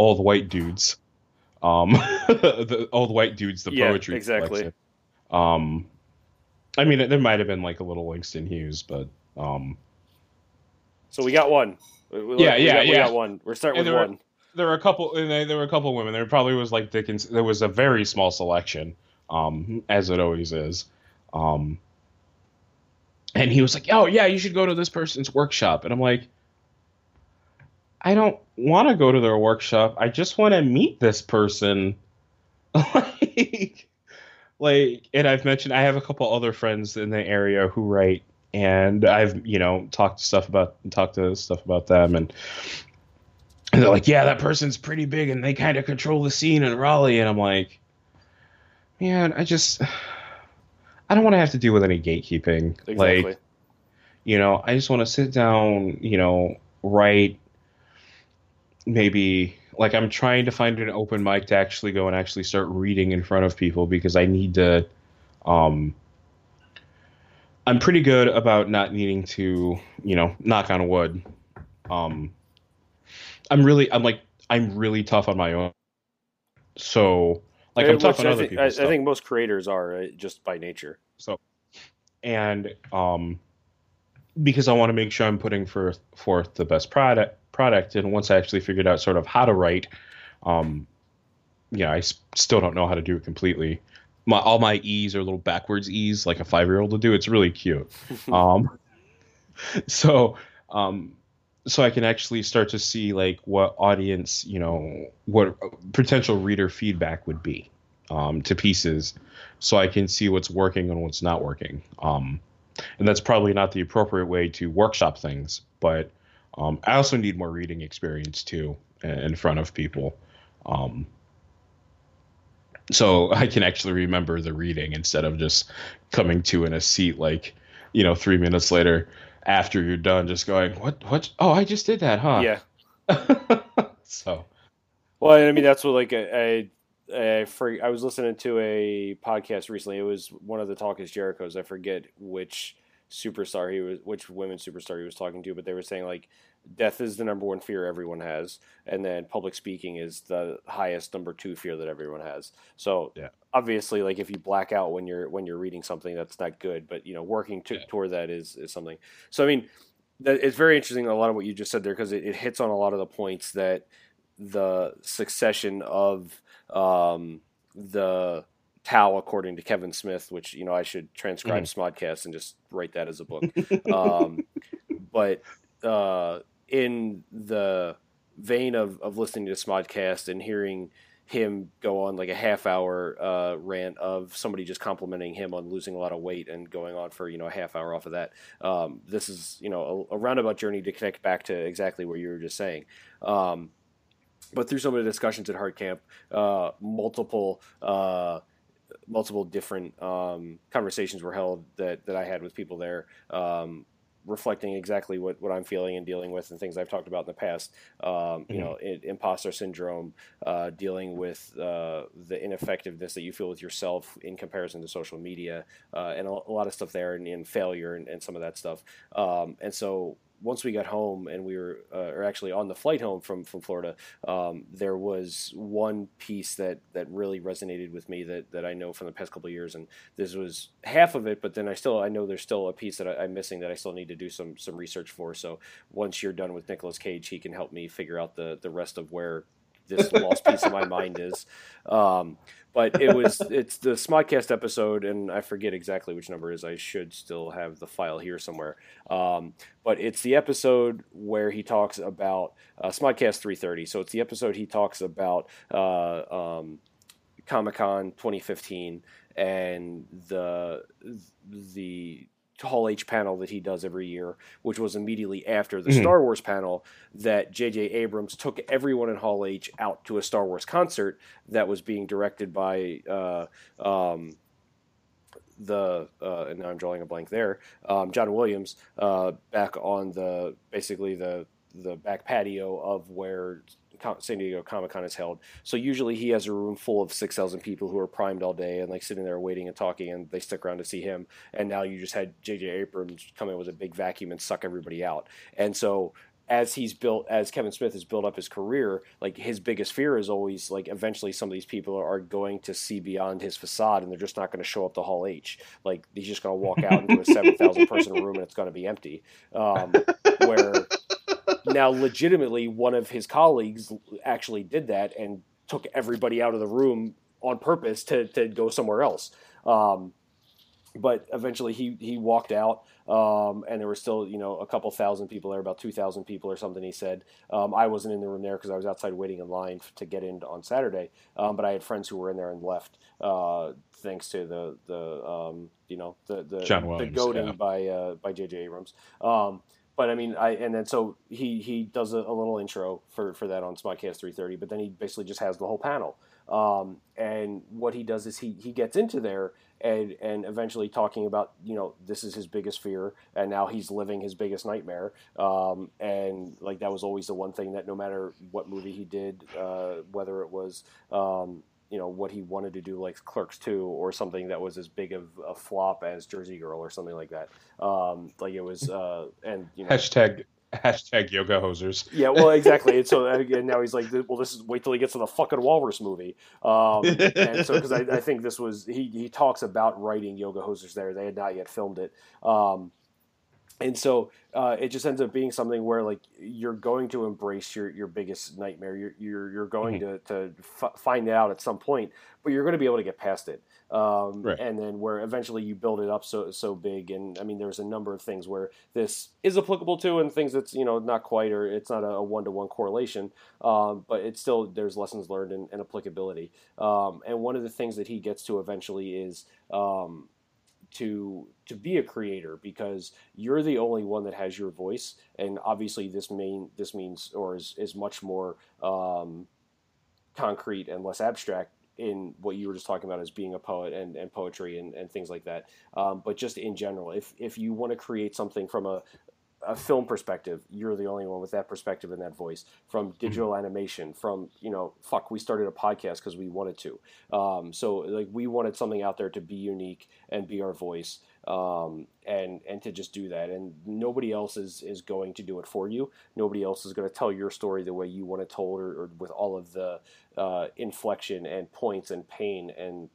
old white dudes, um, (laughs) the old white dudes, the Yeah, poetry exactly. collection. Um, I mean, there might have been like a little Langston Hughes, but um, so we got one. We- we- Yeah, we yeah, got, We got one. We're starting And with there were- one. there were a couple there were a couple women there probably was like dickens there was a very small selection um as it always is um and he was like oh yeah you should go to this person's workshop and i'm like i don't want to go to their workshop i just want to meet this person (laughs) like like and i've mentioned i have a couple other friends in the area who write and i've you know talked stuff about talked to stuff about them and and they're like, yeah, that person's pretty big and they kind of control the scene in Raleigh. And I'm like, man, I just, I don't want to have to deal with any gatekeeping. Exactly. Like, you know, I just want to sit down, you know, write maybe like I'm trying to find an open mic to actually go and actually start reading in front of people because I need to, um, I'm pretty good about not needing to, you know, knock on wood. Um, I'm really, I'm like, I'm really tough on my own. So, like, I'm Which tough on I other think, people's I, I think most creators are right, just by nature. So, and um, because I want to make sure I'm putting forth forth the best product product, and once I actually figured out sort of how to write, um, yeah, I s- still don't know how to do it completely. My all my E's are little backwards E's, like a five year old would do. It's really cute. (laughs) um, (laughs) so um, so I can actually start to see like what audience, you know, what potential reader feedback would be um, to pieces, so I can see what's working and what's not working. Um, and that's probably not the appropriate way to workshop things, but um, I also need more reading experience too in front of people. Um, so (laughs) I can actually remember the reading instead of just coming to in a seat like, you know, three minutes later after you're done, just going, what, what? Oh, I just did that, huh? Yeah. (laughs) so, Well, I mean that's what like I I, I, for, I was listening to a podcast recently. It was one of the Talk is Jericho's. I forget which superstar he was, which women superstar he was talking to, but they were saying like death is the number one fear everyone has, and then public speaking is the highest number two fear that everyone has. So Yeah. obviously, like if you black out when you're when you're reading something, that's not good. But you know, working to, Yeah. toward that is is something. So I mean, that, it's very interesting a lot of what you just said there because it, it hits on a lot of the points that the succession of um, the Tao, according to Kevin Smith, which you know I should transcribe Mhm. Smodcast and just write that as a book. (laughs) um, but uh, in the vein of, of listening to Smodcast and hearing him go on like a half hour uh, rant of somebody just complimenting him on losing a lot of weight and going on for you know a half hour off of that. Um, this is you know a, a roundabout journey to connect back to exactly what you were just saying. Um, but through some of the discussions at Heart Camp, uh, multiple uh, multiple different um, conversations were held that, that I had with people there, um, reflecting exactly what, what I'm feeling and dealing with and things I've talked about in the past. Um, You Mhm. know, i imposter syndrome, uh, dealing with uh, the ineffectiveness that you feel with yourself in comparison to social media, uh, and a, a lot of stuff there, and, and failure and, and some of that stuff. Um, and so once we got home and we were, uh, or actually on the flight home from from Florida, um, there was one piece that that really resonated with me that that I know from the past couple of years, and this was half of it. But then I still I know there's still a piece that I, I'm missing that I still need to do some some research for. So once you're done with Nicolas Cage, he can help me figure out the the rest of where this lost piece of my mind is. Um, but it was (laughs) it's the Smodcast episode, and I forget exactly which number it is. I should still have the file here somewhere. Um, but it's the episode where he talks about uh, Smodcast 330. So it's the episode he talks about uh, um, Comic Con 2015 and the the Hall H panel that he does every year, which was immediately after the Mhm. Star Wars panel that J.J. Abrams took everyone in Hall H out to a Star Wars concert that was being directed by uh, um, the uh, and now I'm drawing a blank there. Um, John Williams uh, back on the basically the the back patio of where San Diego Comic Con is held. So usually he has a room full of six thousand people who are primed all day and like sitting there waiting and talking, and they stick around to see him. And now you just had J.J. Abrams come in with a big vacuum and suck everybody out. And so as he's built as Kevin Smith has built up his career, like his biggest fear is always like eventually some of these people are going to see beyond his facade and they're just not going to show up to Hall H. Like he's just going to walk out into a seven thousand person room and it's going to be empty. Um, where now legitimately one of his colleagues actually did that and took everybody out of the room on purpose to, to go somewhere else. Um, but eventually he, he walked out um, and there were still you know a couple thousand people there about 2000 people or something he said um, i wasn't in the room there because i was outside waiting in line to get in on saturday um, but i had friends who were in there and left uh, thanks to the the um, you know the the, John the goading yeah. by uh, by jj abrams um, but I mean, I and then so he he does a, a little intro for for that on Smodcast 330, but then he basically just has the whole panel. Um, and what he does is he he gets into there and and eventually talking about you know this is his biggest fear, and now he's living his biggest nightmare. Um, and like that was always the one thing that no matter what movie he did, uh, whether it was um, you know what he wanted to do like Clerks 2 or something that was as big of a flop as Jersey Girl or something like that. Um, like it was uh, and you know Hashtag hashtag yoga hosers. yeah, well, exactly. And so again, now he's like, well, this is wait till he gets to the fucking Walrus movie. Um, and so because I, I think this was he he talks about writing Yoga Hosers there. They had not yet filmed it. Um, and so uh, it just ends up being something where like you're going to embrace your, your biggest nightmare. You're you're, you're going to to f- find it out at some point, but you're going to be able to get past it. Um, Right. And then where eventually you build it up so so big. And I mean, there's a number of things where this is applicable to, and things that's you know not quite, or it's not a one to one correlation. Um, but it's still there's lessons learned and, and applicability. Um, and one of the things that he gets to eventually is. To to be a creator because you're the only one that has your voice. And obviously this main this means or is, is much more um, concrete and less abstract in what you were just talking about as being a poet and, and poetry and, and things like that. Um, but just in general if if you want to create something from a a film perspective, you're the only one with that perspective and that voice. From digital animation, from you know, fuck, we started a podcast because we wanted to. Um, so like we wanted something out there to be unique and be our voice, um, and and to just do that. And nobody else is is going to do it for you. Nobody else is going to tell your story the way you want it told, or, or with all of the uh, inflection and points and pain and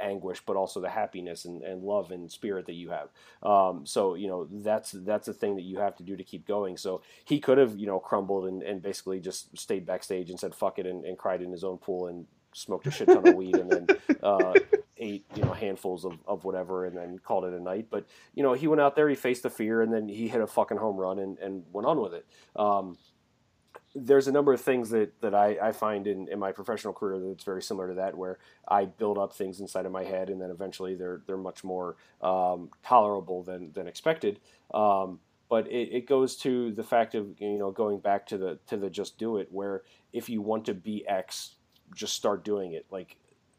anguish, but also the happiness and, and love and spirit that you have. Um, so you know that's that's a thing that you have to do to keep going. So he could have you know crumbled and, and basically just stayed backstage and said fuck it and, and cried in his own pool and smoked a shit ton of (laughs) weed and then uh, ate you know handfuls of, of whatever and then called it a night. But you know he went out there, he faced the fear, and then he hit a fucking home run and, and went on with it. Um, there's a number of things that, that I, I find in, in my professional career that's very similar to that, where I build up things inside of my head, and then eventually they're they're much more um, tolerable than than expected. Um, but it, it goes to the fact of you know going back to the to the just do it, where if you want to be X, just start doing it. Like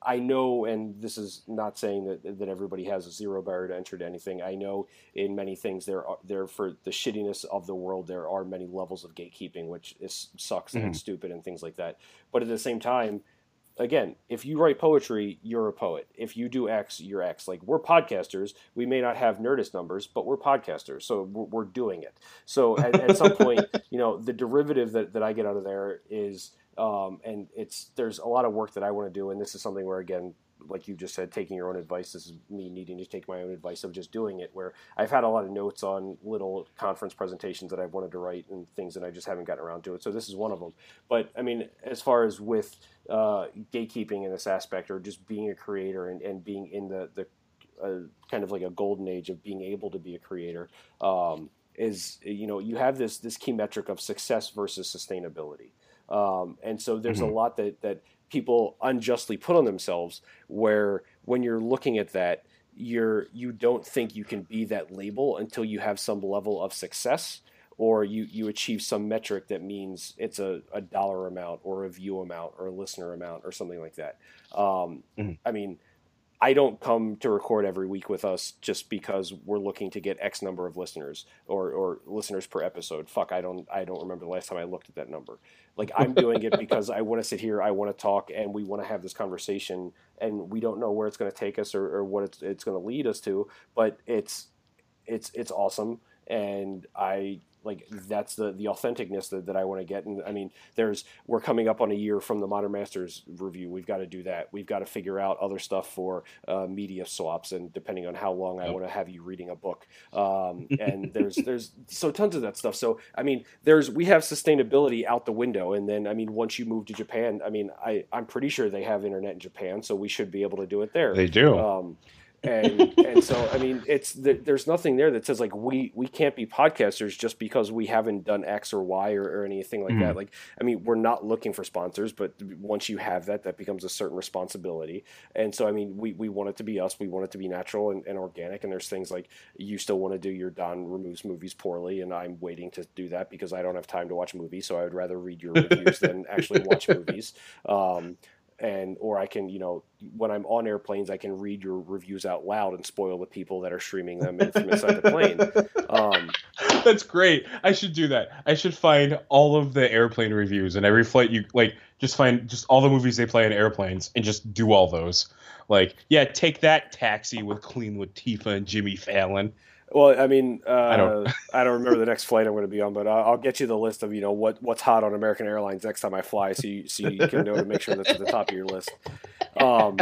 I know, and this is not saying that that everybody has a zero barrier to enter to anything. I know in many things there are there for the shittiness of the world there are many levels of gatekeeping, which is sucks mm-hmm. and stupid and things like that. But at the same time, again, if you write poetry, you're a poet. If you do X, you're X. Like we're podcasters. We may not have Nerdist numbers, but we're podcasters, so we're, we're doing it. So at, at some point, (laughs) you know, the derivative that, that I get out of there is um, and it's there's a lot of work that I want to do, and this is something where again, like you just said, taking your own advice. This is me needing to take my own advice of just doing it. Where I've had a lot of notes on little conference presentations that I've wanted to write and things that I just haven't gotten around to it. So this is one of them. But I mean, as far as with uh, gatekeeping in this aspect, or just being a creator and, and being in the the uh, kind of like a golden age of being able to be a creator. Um, is you know you have this this key metric of success versus sustainability um, and so there's mm-hmm. a lot that, that people unjustly put on themselves where when you're looking at that, you're you don't think you can be that label until you have some level of success or you, you achieve some metric that means it's a, a dollar amount or a view amount or a listener amount or something like that. Um, mm-hmm. I mean, I don't come to record every week with us just because we're looking to get X number of listeners or, or listeners per episode. Fuck, I don't I don't remember the last time I looked at that number. Like I'm doing it because I want to sit here, I want to talk, and we want to have this conversation, and we don't know where it's going to take us or, or what it's, it's going to lead us to, but it's it's it's awesome, and I like that's the the authenticness that, that I want to get. And I mean, there's we're coming up on a year from the Modern Masters review. We've got to do that. We've got to figure out other stuff for uh, media swaps, and depending on how long I want to have you reading a book. Um, (laughs) and there's there's so tons of that stuff. So I mean, there's we have sustainability out the window, and then I mean, once you move to Japan, I mean, I I'm pretty sure they have internet in Japan, so we should be able to do it there. They do. Um, and and so I mean, it's there's nothing there that says like we we can't be podcasters just because we haven't done X or Y or, or anything like mm. that. Like, I mean, we're not looking for sponsors, but once you have that, that becomes a certain responsibility. And so, I mean, we, we want it to be us. We want it to be natural and, and organic. And there's things like you still want to do your Don reviews movies poorly, and I'm waiting to do that because I don't have time to watch movies. So I would rather read your reviews than actually watch (laughs) movies. Um, and or I can, you know, when I'm on airplanes, I can read your reviews out loud and spoil the people that are streaming them from inside the plane. (laughs) Um, That's great. I should do that. I should find all of the airplane reviews and every flight you like. Just find just all the movies they play on airplanes and just do all those. Like, yeah, take that taxi with Queen Latifah and Jimmy Fallon. Well, I mean, uh, I don't. (laughs) I don't remember the next flight I'm going to be on, but I'll, I'll, get you the list of you know what what's hot on American Airlines next time I fly, so you so you can know to make sure that's at the top of your list. Um,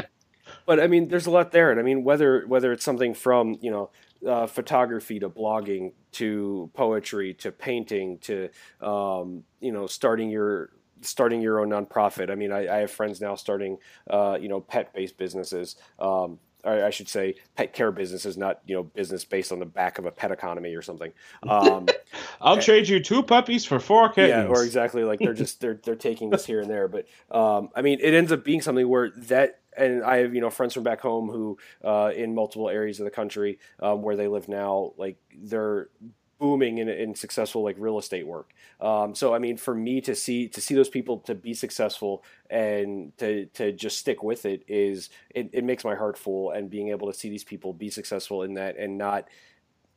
but I mean, there's a lot there, and I mean, whether whether it's something from you know uh, photography to blogging to poetry to painting to um, you know starting your starting your own nonprofit. I mean, I, I have friends now starting uh, you know pet based businesses. Um, I should say, pet care business is not you know business based on the back of a pet economy or something. Um, (laughs) I'll and, trade you two puppies for four kittens. Yeah, or exactly like they're just they're they're taking this here and there. But um, I mean, it ends up being something where that and I have you know friends from back home who uh, in multiple areas of the country um, where they live now, like they're booming in, in successful like real estate work. Um, so I mean, for me to see to see those people to be successful and to to just stick with it is it, it makes my heart full. And being able to see these people be successful in that and not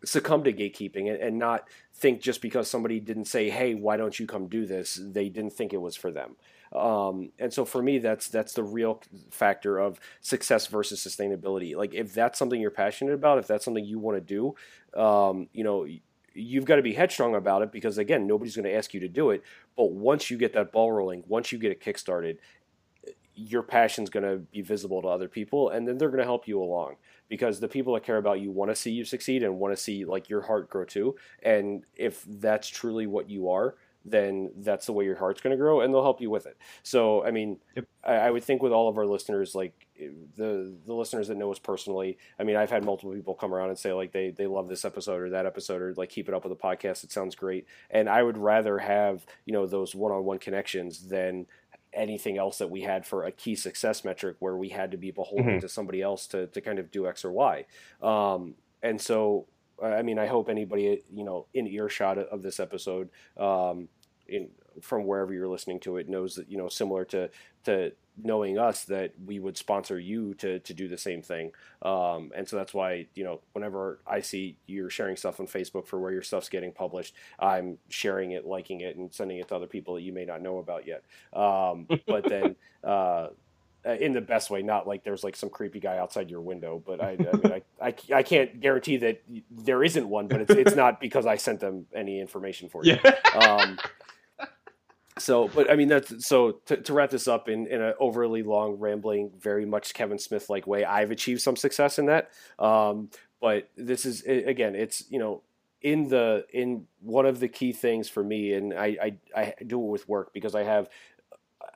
succumb to gatekeeping and, and not think just because somebody didn't say, "Hey, why don't you come do this?" They didn't think it was for them. Um, and so for me, that's that's the real factor of success versus sustainability. Like if that's something you're passionate about, if that's something you want to do, um, you know, you've got to be headstrong about it because again nobody's going to ask you to do it but once you get that ball rolling once you get it kickstarted your passion's going to be visible to other people and then they're going to help you along because the people that care about you want to see you succeed and want to see like your heart grow too and if that's truly what you are then that's the way your heart's going to grow, and they'll help you with it. So, I mean, Yep. I, I would think with all of our listeners, like the the listeners that know us personally, I mean, I've had multiple people come around and say like they they love this episode or that episode or like keep it up with the podcast. It sounds great, and I would rather have you know those one on one connections than anything else that we had for a key success metric where we had to be beholden Mhm. to somebody else to, to kind of do X or Y. Um, and so, I mean, I hope anybody, you know, in earshot of this episode, um, in, from wherever you're listening to it knows that, you know, similar to, to knowing us that we would sponsor you to, to do the same thing. Um, and so that's why, you know, whenever I see you're sharing stuff on Facebook for where your stuff's getting published, I'm sharing it, liking it, and sending it to other people that you may not know about yet. Um, but then, (laughs) uh, in the best way, not like there's like some creepy guy outside your window, but I, I mean, I, I, I can't guarantee that there isn't one, but it's, it's not because I sent them any information for you. (laughs) Yeah. Um, so, but I mean, that's so to, to wrap this up in, in an overly long, rambling, very much Kevin Smith like way, I've achieved some success in that. Um, but this is, again, it's, you know, in the, in one of the key things for me, and I, I, I do it with work because I have,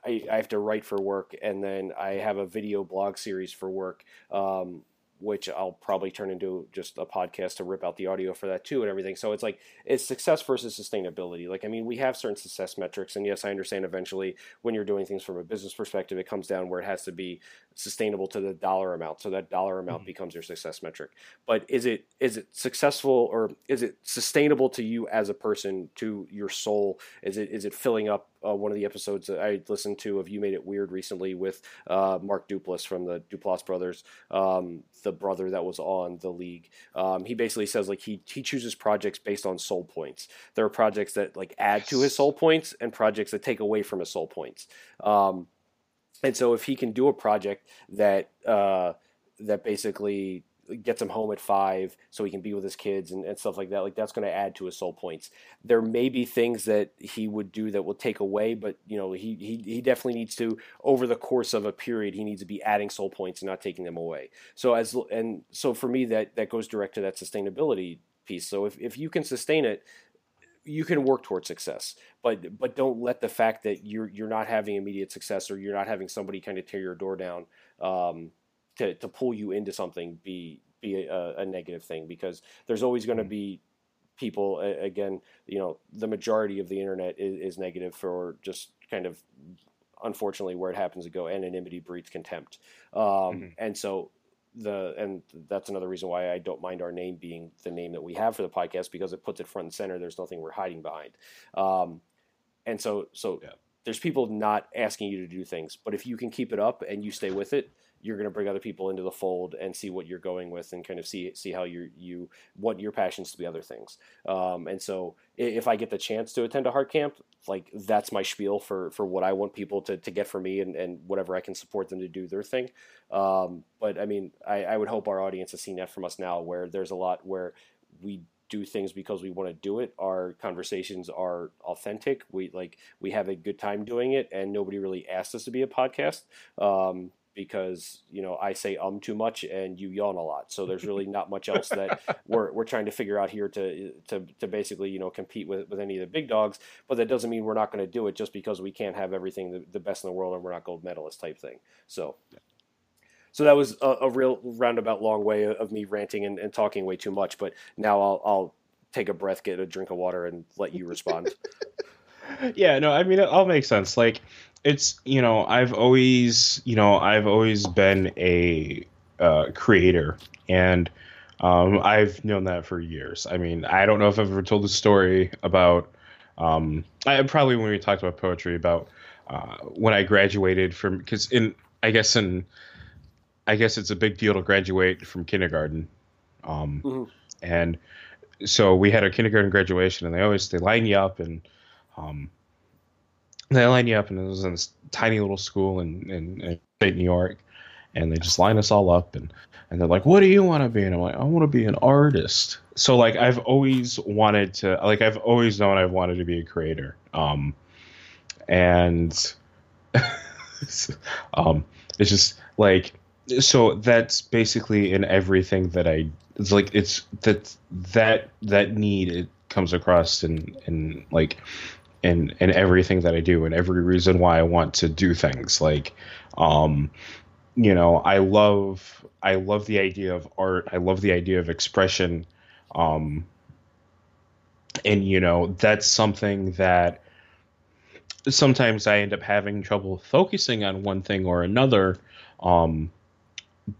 I, I have to write for work and then I have a video blog series for work. Um, which I'll probably turn into just a podcast to rip out the audio for that too and everything. So it's like it's success versus sustainability. Like I mean, we have certain success metrics, and yes, I understand eventually when you're doing things from a business perspective, it comes down where it has to be sustainable to the dollar amount. So that dollar amount becomes your success metric. But is it is it successful or is it sustainable to you as a person, to your soul? Is it is it filling up uh, one of the episodes that I listened to of You Made It Weird recently with uh, Mark Duplass from the Duplass brothers, um, the brother that was on the league. Um, he basically says like he he chooses projects based on soul points. There are projects that like add to his soul points and projects that take away from his soul points. Um, and so if he can do a project that uh, that basically gets him home at five so he can be with his kids and, and stuff like that like that's going to add to his soul points. There may be things that he would do that will take away but you know he, he he definitely needs to over the course of a period he needs to be adding soul points and not taking them away. So as and so for me that that goes direct to that sustainability piece. So if, if you can sustain it you can work towards success, but but don't let the fact that you're you're not having immediate success or you're not having somebody kind of tear your door down um, to to pull you into something be be a, a negative thing because there's always going to be people again you know the majority of the internet is, is negative for just kind of unfortunately where it happens to go anonymity breeds contempt um, Mhm. and so the and that's another reason why I don't mind our name being the name that we have for the podcast because it puts it front and center. There's nothing we're hiding behind, um, and so so Yeah. there's people not asking you to do things, but if you can keep it up and you stay with it, you're going to bring other people into the fold and see what you're going with and kind of see see how you you what your passions to be other things. Um, and so if I get the chance to attend a heart camp, like that's my spiel for for what I want people to, to get from me and, and whatever I can support them to do their thing. Um, but I mean, I, I would hope our audience has seen that from us now, where there's a lot where we do things because we want to do it. Our conversations are authentic. We like we have a good time doing it, and nobody really asked us to be a podcast. Um, because you know I say um too much and you yawn a lot, so there's really (laughs) not much else that we're, we're trying to figure out here to to, to basically you know compete with, with any of the big dogs. But that doesn't mean we're not going to do it just because we can't have everything the, the best in the world and we're not gold medalist type thing. So. So that was a, a real roundabout long way of me ranting and, and talking way too much. But now I'll, I'll take a breath, get a drink of water, and let you respond. (laughs) yeah no i mean it all makes sense like it's you know i've always you know i've always been a uh, creator. And um, i've known that for years. I mean i don't know if i've ever told the story about um, i probably when we talked about poetry about uh, when i graduated from because in i guess in i guess it's a big deal to graduate from kindergarten. Um, Mhm. and so we had our kindergarten graduation and they always they line you up and um, they line you up, and it was in this tiny little school in, in, in state New York, and they just line us all up, and and they're like, "What do you want to be?" And I'm like, "I want to be an artist." So like, I've always wanted to, like, I've always known I've wanted to be a creator, um, and (laughs) um, it's just like, so that's basically in everything that I. It's like it's that that that need it comes across in in like in in everything that I do and every reason why I want to do things. Like, um, you know, I love I love the idea of art. I love the idea of expression. Um, and you know, that's something that sometimes I end up having trouble focusing on one thing or another. Um,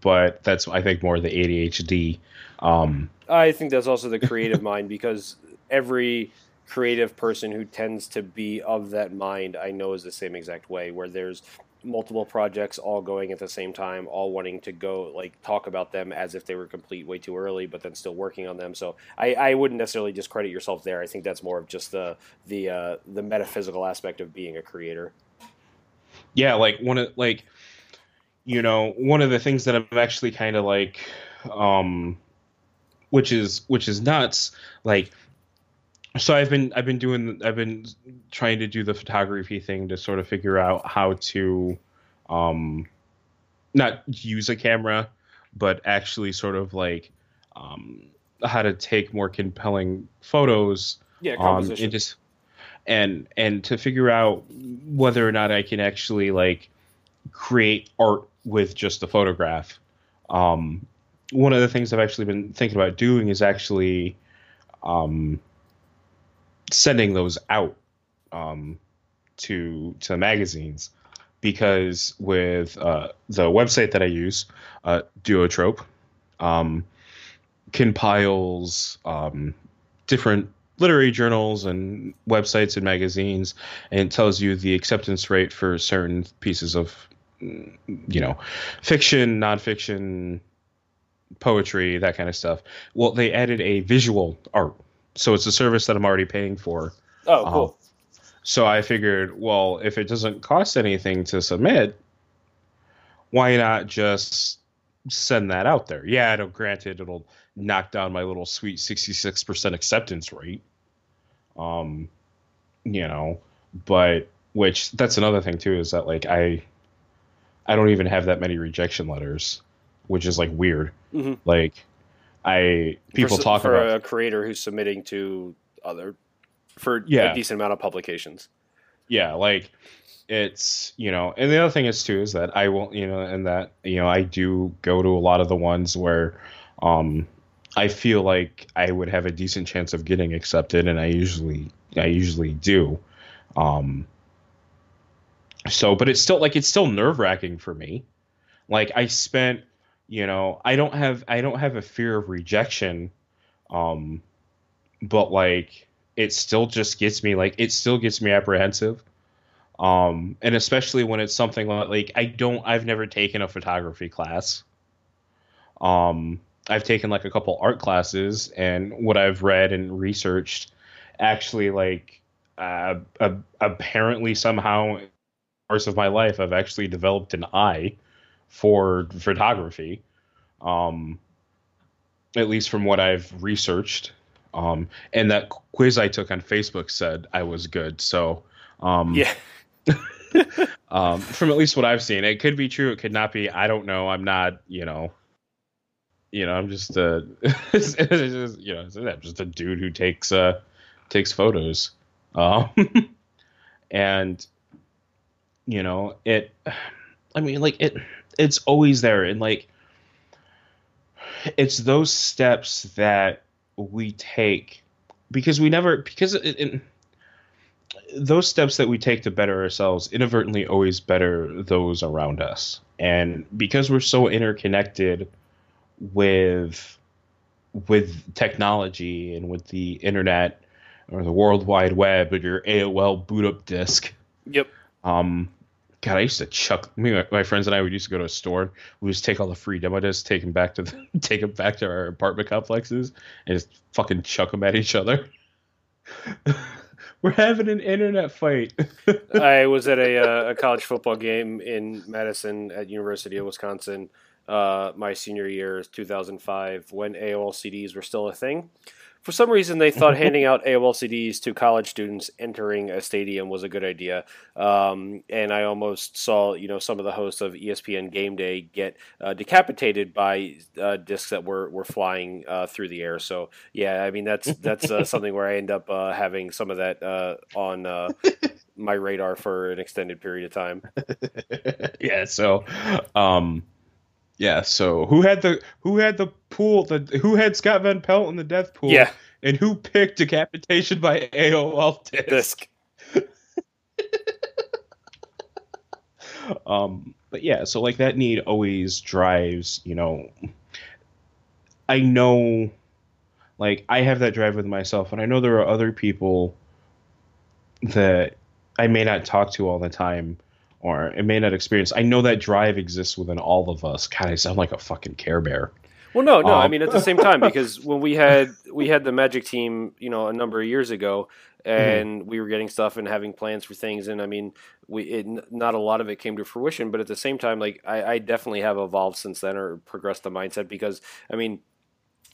but that's I think more the ADHD. Um, I think that's also the creative (laughs) mind because every creative person who tends to be of that mind I know is the same exact way where there's multiple projects all going at the same time all wanting to go like talk about them as if they were complete way too early but then still working on them. So I, I wouldn't necessarily discredit yourself there. I think that's more of just the the uh, the metaphysical aspect of being a creator. Yeah like one of like you know one of the things that I'm actually kind of like um which is which is nuts like so I've been I've been doing I've been trying to do the photography thing to sort of figure out how to um not use a camera but actually sort of like um how to take more compelling photos yeah um and just and and to figure out whether or not I can actually like create art with just a photograph. Um one of the things I've actually been thinking about doing is actually um sending those out um, to to magazines because with uh, the website that I use, uh, Duotrope, um, compiles um, different literary journals and websites and magazines, and tells you the acceptance rate for certain pieces of, you know, fiction, nonfiction, poetry, that kind of stuff. Well, they added a visual art so it's a service that I'm already paying for. oh cool Um, so I figured, well, if it doesn't cost anything to submit, why not just send that out there? Yeah, it'll granted it'll knock down my little sweet 66% acceptance rate. Um, you know, but which that's another thing too is that like I I don't even have that many rejection letters, which is like weird. Mhm. Like I people for, talk for about a creator who's submitting to other for Yeah. a decent amount of publications. Yeah like it's you know and the other thing is too is that i won't you know and that you know i do go to a lot of the ones where um i feel like i would have a decent chance of getting accepted and i usually i usually do. Um so but it's still like it's still nerve wracking for me. Like i spent you know i don't have i don't have a fear of rejection um but like it still just gets me like it still gets me apprehensive. Um and especially when it's something like, like i don't i've never taken a photography class. Um i've taken like a couple art classes and what i've read and researched actually like uh, uh apparently somehow course of my life i've actually developed an eye for photography um at least from what i've researched um, and that quiz I took on Facebook said I was good. So, um, yeah (laughs) um, from at least what I've seen, it could be true. It could not be. I don't know. I'm not, you know, you know, I'm just a, (laughs) just, you know, I'm just a dude who takes, uh, takes photos. Um, (laughs) and, you know, it, I mean, like it, it's always there. And like, it's those steps that we take because we never because it, it, those steps that we take to better ourselves inadvertently always better those around us and because we're so interconnected with with technology and with the internet or the world wide web or your AOL boot up disk yep um God, I used to chuck me, my, friends and I. We used to go to a store. We just take all the free demo discs, take them back to the, (laughs) take them back to our apartment complexes, and just fucking chuck them at each other. (laughs) We're having an internet fight. (laughs) I was at a, uh, a college football game in Madison at University of Wisconsin. Uh, my senior year is 2005 when AOL CDs were still a thing. For some reason they thought (laughs) handing out AOL CDs to college students entering a stadium was a good idea. Um, and I almost saw you know some of the hosts of ESPN Game Day get uh, decapitated by uh, discs that were were flying uh, through the air. So yeah, I mean that's that's uh, something where I end up uh, having some of that uh, on my radar for an extended period of time. (laughs) yeah. So, um, yeah. So who had the who had the pool? The who had Scott Van Pelt in the death pool? Yeah. And who picked decapitation by AOL disc? Disc. um, but yeah. So like that need always drives. You know, I know. Like I have that drive with myself, and I know there are other people that I may not talk to all the time or it may not experience. I know that drive exists within all of us. God, I sound like a fucking Care Bear. Well, no, no. Um, I mean, at the same time, because when we had we had the Magic team, you know, a number of years ago, and we were getting stuff and having plans for things, and I mean, we it, not a lot of it came to fruition, but at the same time, like I, I definitely have evolved since then or progressed the mindset because I mean,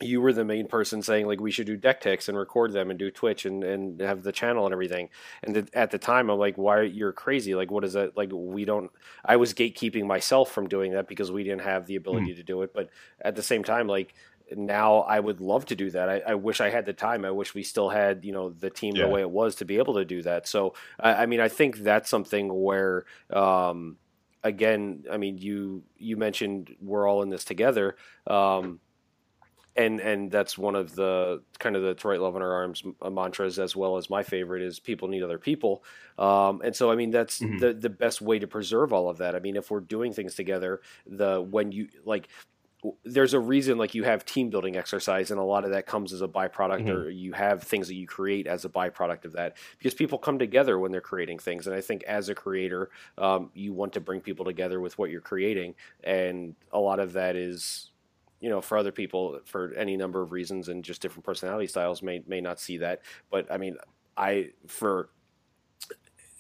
you were the main person saying like we should do deck techs and record them and do Twitch and, and have the channel and everything. And th- at the time, I'm like, why are you're crazy? Like, what is that? Like, we don't. I was gatekeeping myself from doing that because we didn't have the ability to do it. But at the same time, like now, I would love to do that. I, I wish I had the time. I wish we still had you know the team Yeah. the way it was to be able to do that. So I, I mean, I think that's something where. Um, Again, I mean, you you mentioned we're all in this together. Um, and and that's one of the kind of the Write Love on Her Arms mantras as well as my favorite is people need other people um, and so i mean that's Mhm. the the best way to preserve all of that i mean if we're doing things together the when you like there's a reason like you have team building exercise and a lot of that comes as a byproduct Mhm. or you have things that you create as a byproduct of that because people come together when they're creating things and i think as a creator um, you want to bring people together with what you're creating and a lot of that is you know, for other people, for any number of reasons and just different personality styles, may may not see that. But I mean, I for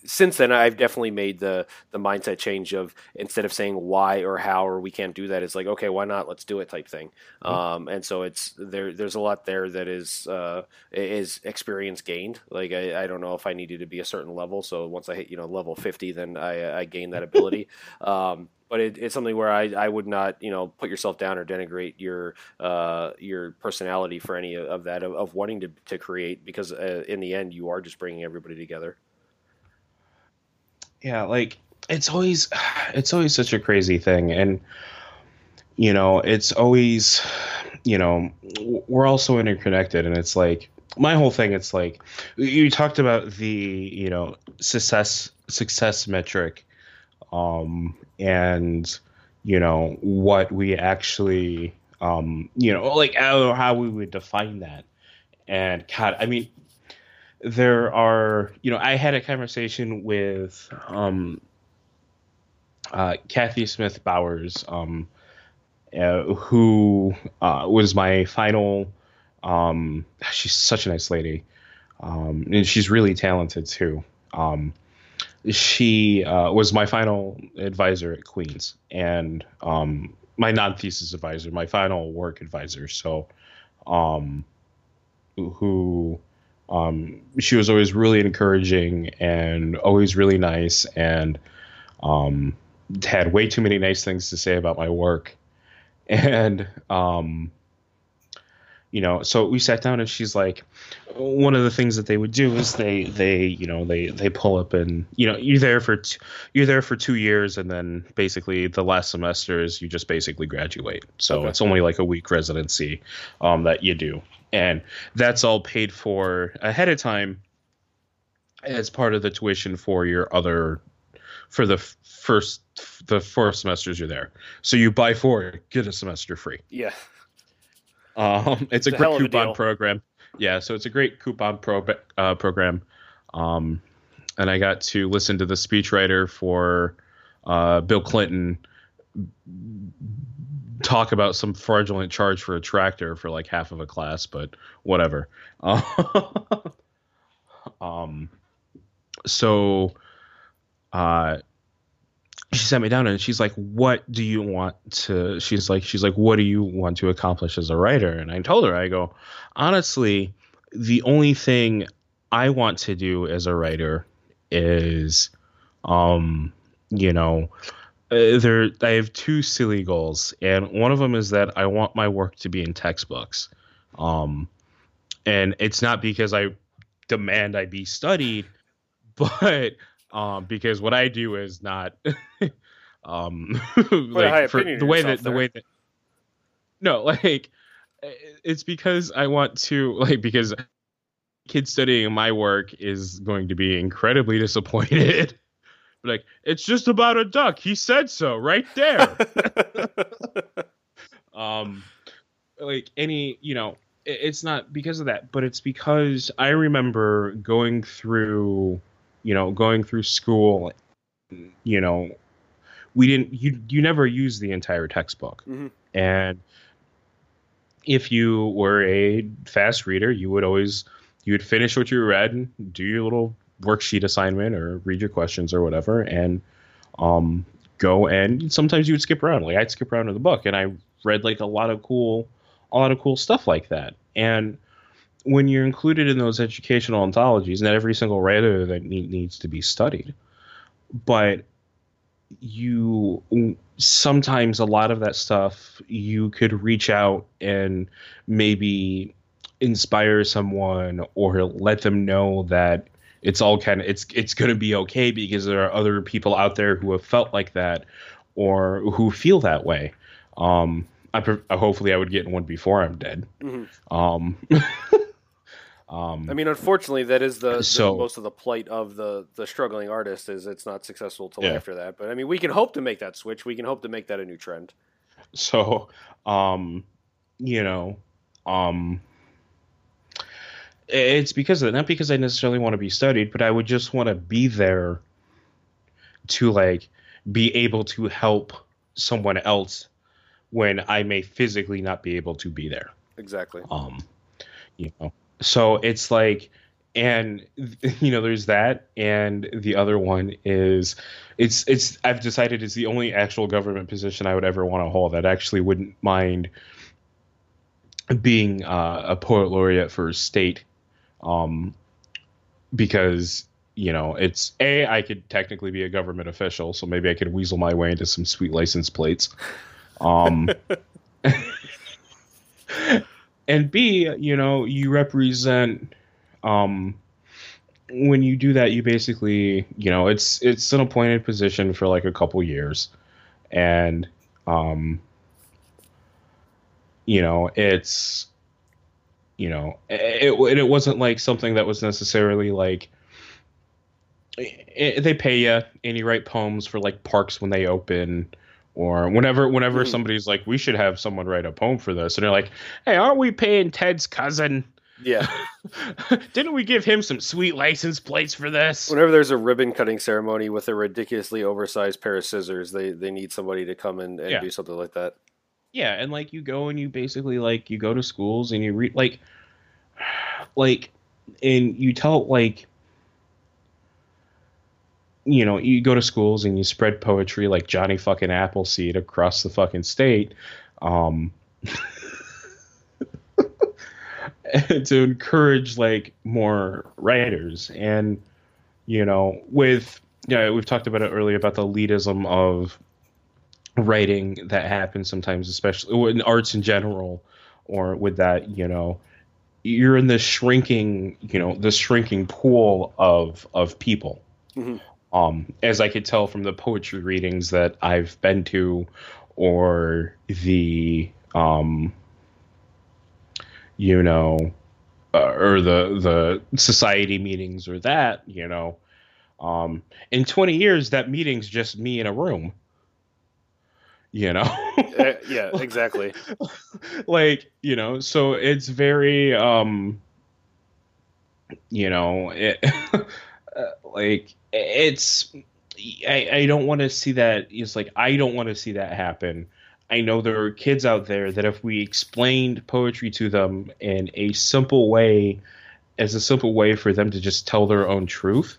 since then, I've definitely made the the mindset change of instead of saying why or how or we can't do that, it's like okay, why not? Let's do it type thing. Um, and so it's there. There's a lot there that is uh, is experience gained. Like I, I don't know if I needed to be a certain level. So once I hit you know level fifty, then I I gain that ability. (laughs) um, but it, it's something where I, I would not you know put yourself down or denigrate your uh, your personality for any of that of, of wanting to, to create because uh, in the end you are just bringing everybody together. yeah like it's always (sighs) it's always such a crazy thing and you know it's always you know we're also interconnected and it's like my whole thing it's like you talked about the you know success success metric um and you know what we actually um you know like know how we would define that. And god i mean there are you know i had a conversation with um uh cathy smith bowers um uh, who uh was my final um she's such a nice lady um and she's really talented too um she uh, was my final advisor at Queens and um, my non-thesis advisor, my final work advisor. So, um, who um, she was always really encouraging and always really nice and um, had way too many nice things to say about my work. (laughs) And um, you know, so we sat down and she's like, one of the things that they would do is they they you know they they pull up and you know you're there for t- you're there for two years and then basically the last semester is you just basically graduate so Okay. it's only like a week residency um, that you do and that's all paid for ahead of time as part of the tuition for your other for the f- first the four semesters you're there so you buy four get a semester free Yeah. Um, it's a It's a hell great of a coupon program. Yeah, so it's a great coupon pro- uh, program. Um, and I got to listen to the speechwriter for uh, Bill Clinton talk about some fraudulent charge for a tractor for like half of a class, but whatever. (laughs) um, so uh, she sat me down and she's like, "What do you want to?" She's like, "She's like, what do you want to accomplish as a writer?" And I told her, I go, honestly, the only thing I want to do as a writer is, um, you know, uh, there I have two silly goals, and one of them is that I want my work to be in textbooks, um, and it's not because I demand I be studied, (laughs) but um, because what I do is not (laughs) um, like for the way that there. the way that no (laughs) like it's because I want to like because kids studying my work is going to be incredibly disappointed. (laughs) like it's just about a duck. He said so right there. um, like any you know it's not because of that, but it's because I remember going through you know, going through school, you know, we didn't you you never use the entire textbook. Mm-hmm. And if you were a fast reader, you would always you would finish what you read and do your little worksheet assignment or read your questions or whatever and um go and sometimes you would skip around. Like I'd skip around to the book and I read like a lot of cool a lot of cool stuff like that. And when you're included in those educational anthologies, not every single writer that need, needs to be studied, but you sometimes a lot of that stuff you could reach out and maybe inspire someone or let them know that it's all kind of it's it's going to be okay because there are other people out there who have felt like that or who feel that way um I, hopefully I would get one before I'm dead. Mm-hmm. Um, (laughs) Um, I mean, unfortunately, that is the, so, the, most of the plight of the the struggling artist is it's not successful till yeah. after that. But I mean, we can hope to make that switch. We can hope to make that a new trend. So, um, you know, um, it's because of not because I necessarily want to be studied, but I would just want to be there to like be able to help someone else when I may physically not be able to be there. Exactly. Um, you know, so it's like and (laughs) you know there's that and the other one is it's it's i've decided it's the only actual government position i would ever want to hold. That actually wouldn't mind being uh, a poet laureate for state um because you know it's a i could technically be a government official so maybe i could weasel my way into some sweet license plates. Um (laughs) (laughs) and B, you know, you represent um when you do that you basically, you know, it's it's an appointed position for like a couple years. And um you know, it's you know, it it, wasn't like something that was necessarily like it, they pay you and you write poems for like parks when they open or whenever whenever mm. somebody's like we should have someone write a poem for this and they're like hey aren't we paying ted's cousin yeah (laughs) didn't we give him some sweet license plates for this whenever there's a ribbon cutting ceremony with a ridiculously oversized pair of scissors they they need somebody to come in and yeah. do something like that yeah and like you go and you basically like you go to schools and you read like (sighs) like and you tell like you know, you go to schools and you spread poetry like Johnny fucking Appleseed across the fucking state. Um, (laughs) to encourage like more writers and you know with yeah we've talked about it earlier about the elitism of writing that happens sometimes especially in arts in general or with that you know you're in this shrinking you know this shrinking pool of of people mm-hmm um, as I could tell from the poetry readings that I've been to, or the, um, you know, uh, or the the society meetings or that, you know, um, in 20 years that meeting's just me in a room. You know. uh, yeah, (laughs) exactly. like you know, so it's very, um, you know, it, (laughs) Uh, like it's I, I don't want to see that. It's like I don't want to see that happen. I know there are kids out there that if we explained poetry to them in a simple way, as a simple way for them to just tell their own truth,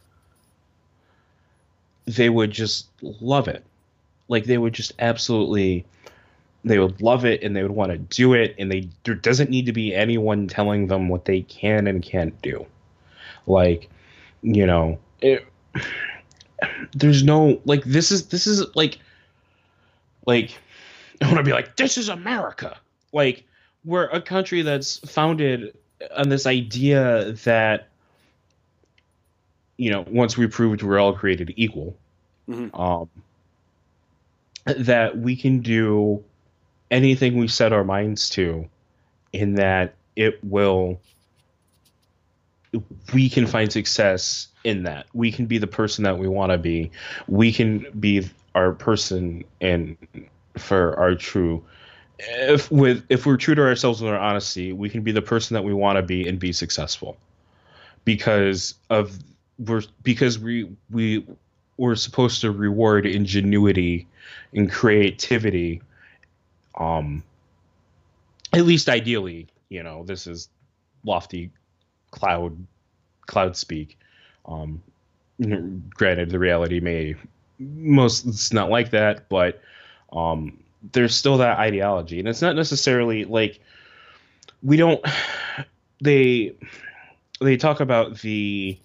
they would just love it. like they would just absolutely they would love it and they would want to do it and they there doesn't need to be anyone telling them what they can and can't do like you know it, there's no like this is this is like like i want to be like this is america like we're a country that's founded on this idea that you know once we proved we're all created equal Mhm. um that we can do anything we set our minds to in that it will we can find success in that. We can be the person that we want to be. We can be our person and for our true if with if we're true to ourselves and our honesty we can be the person that we want to be and be successful. Because of we're because we we we're supposed to reward ingenuity and creativity um at least ideally you know this is lofty cloud cloud speak. Um granted the reality may most it's not like that but um there's still that ideology. And it's not necessarily like we don't (sighs) they they talk about the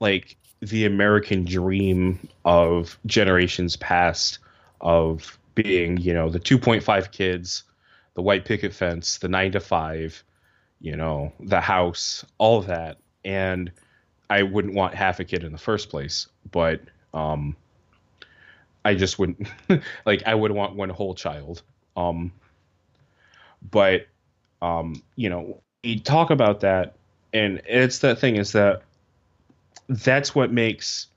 like the american dream of generations past of being you know the 2.5 kids the white picket fence the 9 to 5 you know the house all of that. And i wouldn't want half a kid in the first place but um i just wouldn't (laughs) like i would want one whole child. Um but um you know talk about that and it's that thing is that that's what makes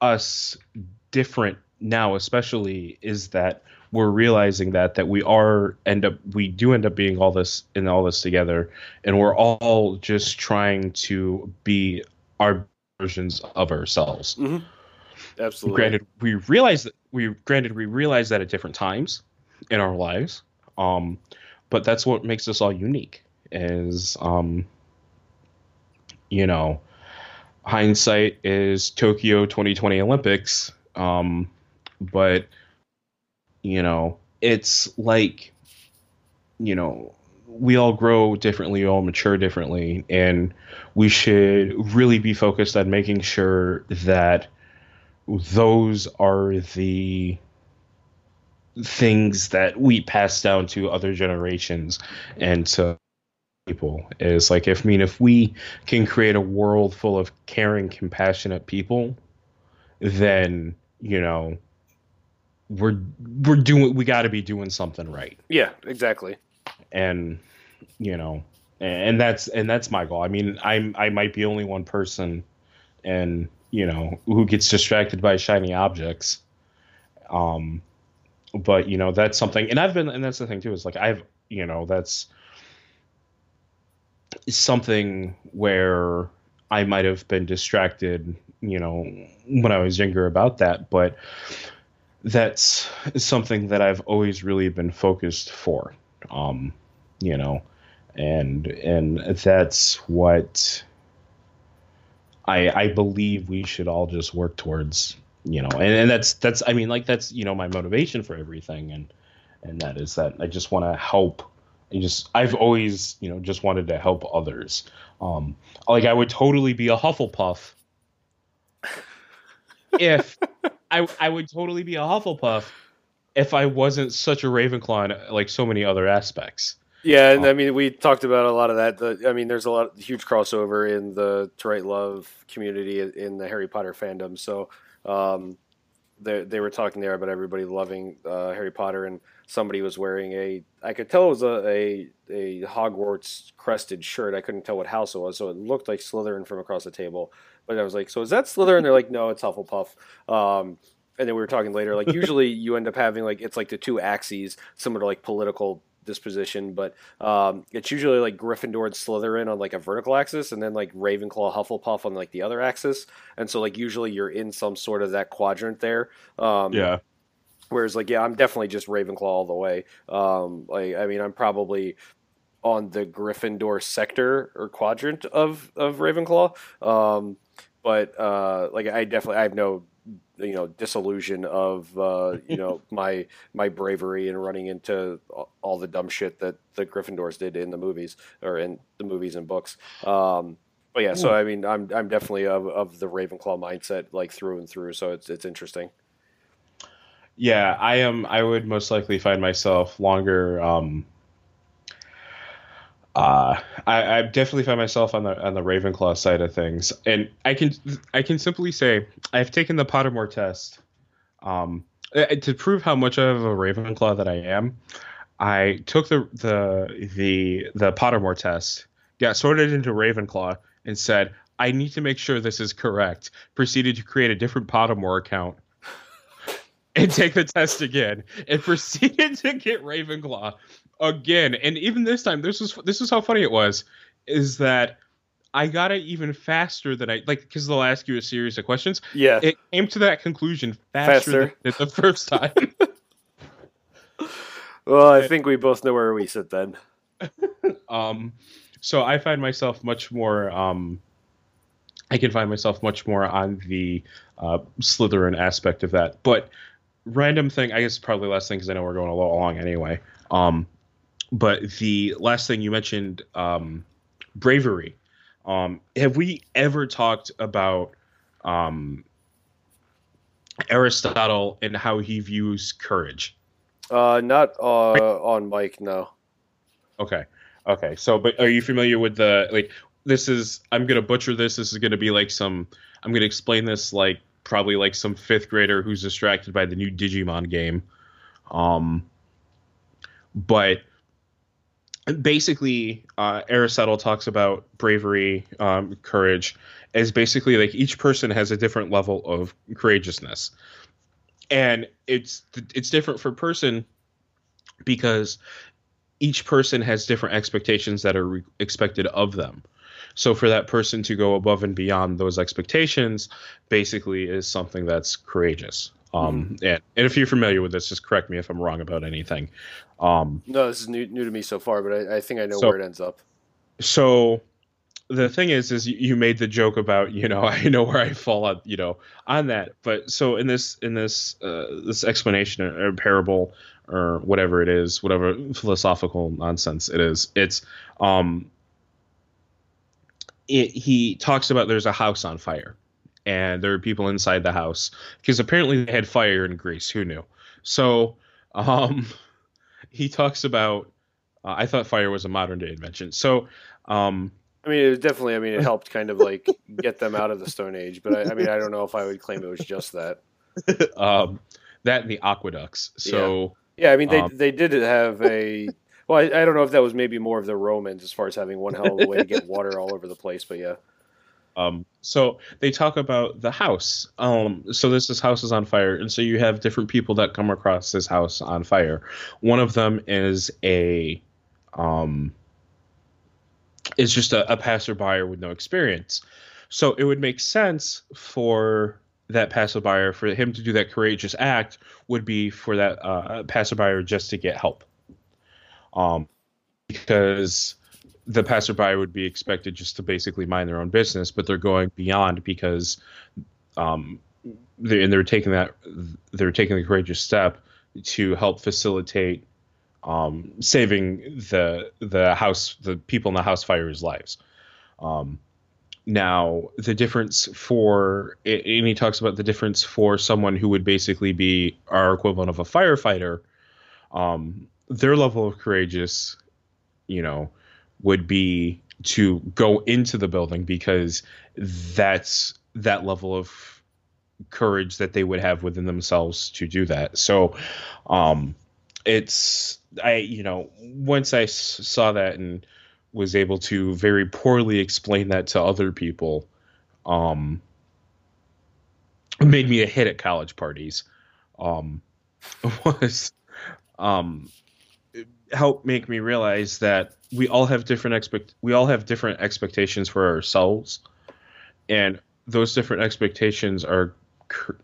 us different now especially is that we're realizing that that we are end up we do end up being all this in all this together and we're all just trying to be our versions of ourselves Absolutely. granted we realize that we granted we realize that at different times in our lives um but that's what makes us all unique is um you know hindsight is tokyo 2020 olympics um but you know it's like you know we all grow differently we all mature differently and we should really be focused on making sure that those are the things that we pass down to other generations and to people. Is like if I mean if we can create a world full of caring compassionate people then you know we're we're doing we got to be doing something right. Yeah, exactly. and you know and that's and that's my goal. I mean i'm i might be only one person and you know who gets distracted by shiny objects. Um but you know that's something and i've been and that's the thing too is like i've you know that's something where i might have been distracted you know when i was younger about that but that's something that i've always really been focused for um you know and and that's what i i believe we should all just work towards you know and, and that's that's i mean like that's you know my motivation for everything and and that is that i just want to help. I just i've always you know just wanted to help others. Um like i would totally be a hufflepuff (laughs) if i i would totally be a hufflepuff if i wasn't such a ravenclaw in like so many other aspects Yeah, and Oh. I mean, we talked about a lot of that. The, I mean, there's a lot huge crossover in the To Write Love community in the Harry Potter fandom. So um, they they were talking there about everybody loving uh, Harry Potter, and somebody was wearing a. I could tell it was a, a a Hogwarts crested shirt. I couldn't tell what house it was, so it looked like Slytherin from across the table. But I was like, "So is that Slytherin?" They're like, "No, it's Hufflepuff." Um, and then we were talking later, like usually (laughs) you end up having like it's like the two axes, similar to like political disposition, but um, it's usually like Gryffindor and Slytherin on like a vertical axis, and then like Ravenclaw, Hufflepuff on like the other axis. And so like usually you're in some sort of that quadrant there. Um, yeah Whereas like yeah, I'm definitely just Ravenclaw all the way. Um, like I mean, I'm probably on the Gryffindor sector or quadrant of of Ravenclaw. Um, but uh, like I definitely I have no you know disillusion of uh, you know (laughs) my my bravery and running into all the dumb shit that the Gryffindors did in the movies or in the movies and books. Um, but yeah, so I mean, I'm I'm definitely of, of the Ravenclaw mindset like through and through. So it's it's interesting. Yeah, I am. I would most likely find myself longer. Um, uh, I, I definitely find myself on the on the Ravenclaw side of things, and I can I can simply say I've taken the Pottermore test. Um, uh, to prove how much of a Ravenclaw that I am, I took the the the the Pottermore test, got sorted into Ravenclaw, and said I need to make sure this is correct. Proceeded to create a different Pottermore account and take the test again, and (laughs) proceeded to get Ravenclaw again. And even this time, this was this is how funny it was, is that I got it even faster than I like because they'll ask you a series of questions. Yeah, it came to that conclusion faster, faster. than the first time. (laughs) (laughs) well, I think we both know where we sit then. um, so I find myself much more. Um, I can find myself much more on the uh, Slytherin aspect of that, but random thing. I guess probably last thing because I know we're going a little long anyway. Um, but the last thing you mentioned, um, bravery. Um, have we ever talked about um, Aristotle and how he views courage? Uh, not uh, on mic, no. Okay, okay. So, but are you familiar with the like? This is I'm gonna butcher this. This is gonna be like some. I'm gonna explain this like probably like some fifth grader who's distracted by the new Digimon game. Um, but basically uh, aristotle talks about bravery um, courage as basically like each person has a different level of courageousness and it's it's different for person because each person has different expectations that are re- expected of them so for that person to go above and beyond those expectations basically is something that's courageous um, mm. and, and if you're familiar with this, just correct me if I'm wrong about anything. Um, no, this is new, new to me so far, but I, I think I know so, where it ends up. So the thing is, is you made the joke about, you know, (laughs) I know where I fall on, you know, on that. But so in this, in this, uh, this explanation or parable or whatever it is, whatever philosophical nonsense it is, it's, um, it, he talks about there's a house on fire and there are people inside the house because apparently they had fire in Greece. Who knew? So um, (laughs) he talks about. Uh, I thought fire was a modern day invention. So. Um, I mean, it definitely. I mean, it (laughs) helped kind of like get them out of the Stone Age, but I, I mean, I don't know if I would claim it was just that. (laughs) um, that and the aqueducts. So yeah, yeah I mean, they um, they did have a. Well, I, I, don't know if that was maybe more of the Romans as far as having one hell of a way to get (laughs) water all over the place, but yeah. Um, so they talk about the house. Um, so this, this house is on fire, and so you have different people that come across this house on fire. One of them is a, um, is just a, a passerby with no experience. So it would make sense for that passerby for him to do that courageous act would be for that uh, passerby just to get help. Um, because the passerby would be expected just to basically mind their own business, but they're going beyond because, um, they're, and they're taking that they're taking the courageous step to help facilitate um, saving the the house the people in the house fires lives. Um, now the difference for and he talks about the difference for someone who would basically be our equivalent of a firefighter. Um, their level of courageous, you know, would be to go into the building because that's that level of courage that they would have within themselves to do that. So, um, it's I you know once I s- saw that and was able to very poorly explain that to other people, um, made me a hit at college parties. Um, (laughs) was um, helped make me realize that we all have different expect we all have different expectations for ourselves. And those different expectations are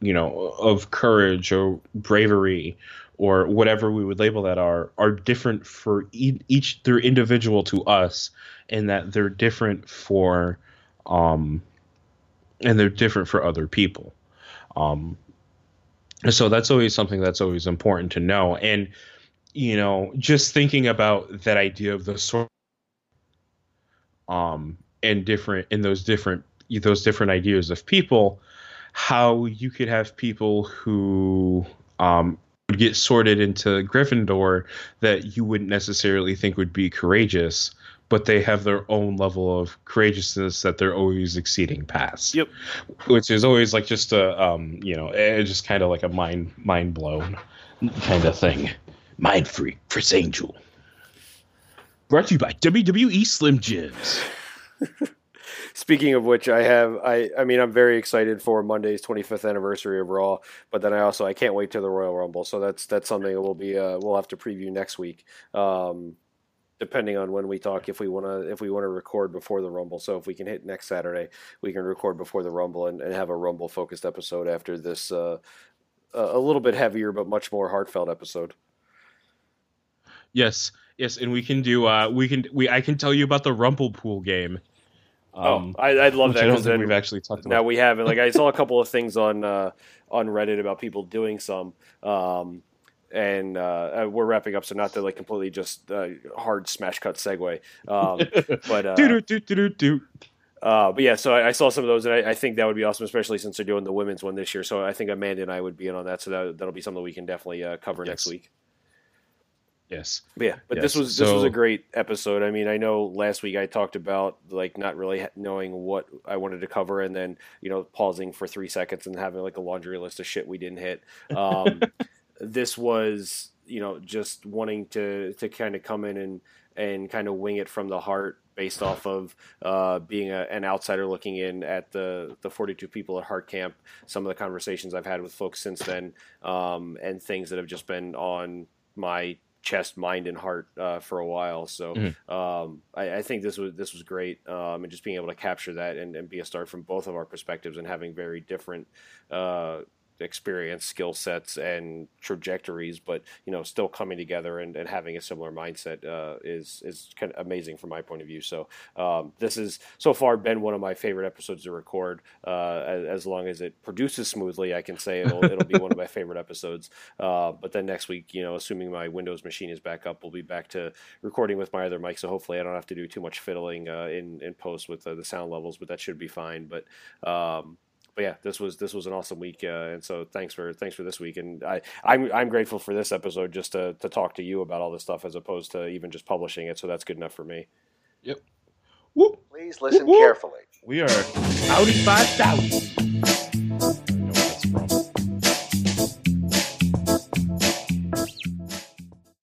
you know of courage or bravery or whatever we would label that are are different for each they're individual to us and that they're different for um and they're different for other people. Um so that's always something that's always important to know. And you know just thinking about that idea of the sort um and different in those different those different ideas of people how you could have people who um would get sorted into Gryffindor that you wouldn't necessarily think would be courageous but they have their own level of courageousness that they're always exceeding past. Yep. Which is always like just a um, you know, it's just kind of like a mind mind blown kind of thing. Mind freak for Angel. Brought to you by WWE Slim Jims. (laughs) Speaking of which, I have I I mean I'm very excited for Monday's 25th anniversary of Raw, but then I also I can't wait to the Royal Rumble. So that's that's something that we'll be uh, we'll have to preview next week. Um, depending on when we talk if we want to if we want to record before the rumble so if we can hit next saturday we can record before the rumble and, and have a rumble focused episode after this uh, a little bit heavier but much more heartfelt episode yes yes and we can do uh we can we i can tell you about the rumble pool game um, oh, I, would love that. I don't think we've actually talked about. Now we haven't. Like I saw a (laughs) couple of things on uh, on Reddit about people doing some. Um, and uh, uh, we're wrapping up, so not to like completely just uh, hard smash cut segue, um, (laughs) but uh, do do do do do. Uh, but yeah, so I, I, saw some of those, and I, I, think that would be awesome, especially since they're doing the women's one this year. So I think Amanda and I would be in on that. So that that'll be something we can definitely uh, cover yes. next week. Yes. But yeah, but yes. this was this so, was a great episode. I mean, I know last week I talked about like not really knowing what I wanted to cover, and then you know pausing for three seconds and having like a laundry list of shit we didn't hit. Um, (laughs) this was you know just wanting to to kind of come in and and kind of wing it from the heart based off of uh, being a, an outsider looking in at the the 42 people at Heart Camp. Some of the conversations I've had with folks since then, um, and things that have just been on my chest, mind, and heart uh, for a while. So mm-hmm. um, I, I, think this was this was great, um, and just being able to capture that and, and, be a start from both of our perspectives and having very different uh, experience, skill sets, and trajectories, but you know, still coming together and, and having a similar mindset uh, is is kind of amazing from my point of view. So um, this has so far been one of my favorite episodes to record. Uh, as, as, long as it produces smoothly, I can say it'll it'll be one of my favorite episodes. Uh, but then next week, you know, assuming my Windows machine is back up, we'll be back to recording with my other mic. So hopefully, I don't have to do too much fiddling uh, in in post with the sound levels, but that should be fine. But um, but yeah, this was this was an awesome week, uh, and so thanks for thanks for this week, and I I'm I'm grateful for this episode just to to talk to you about all this stuff as opposed to even just publishing it. So that's good enough for me. Yep. Whoop. Please listen whoop, whoop. carefully. We are Audi five thousand.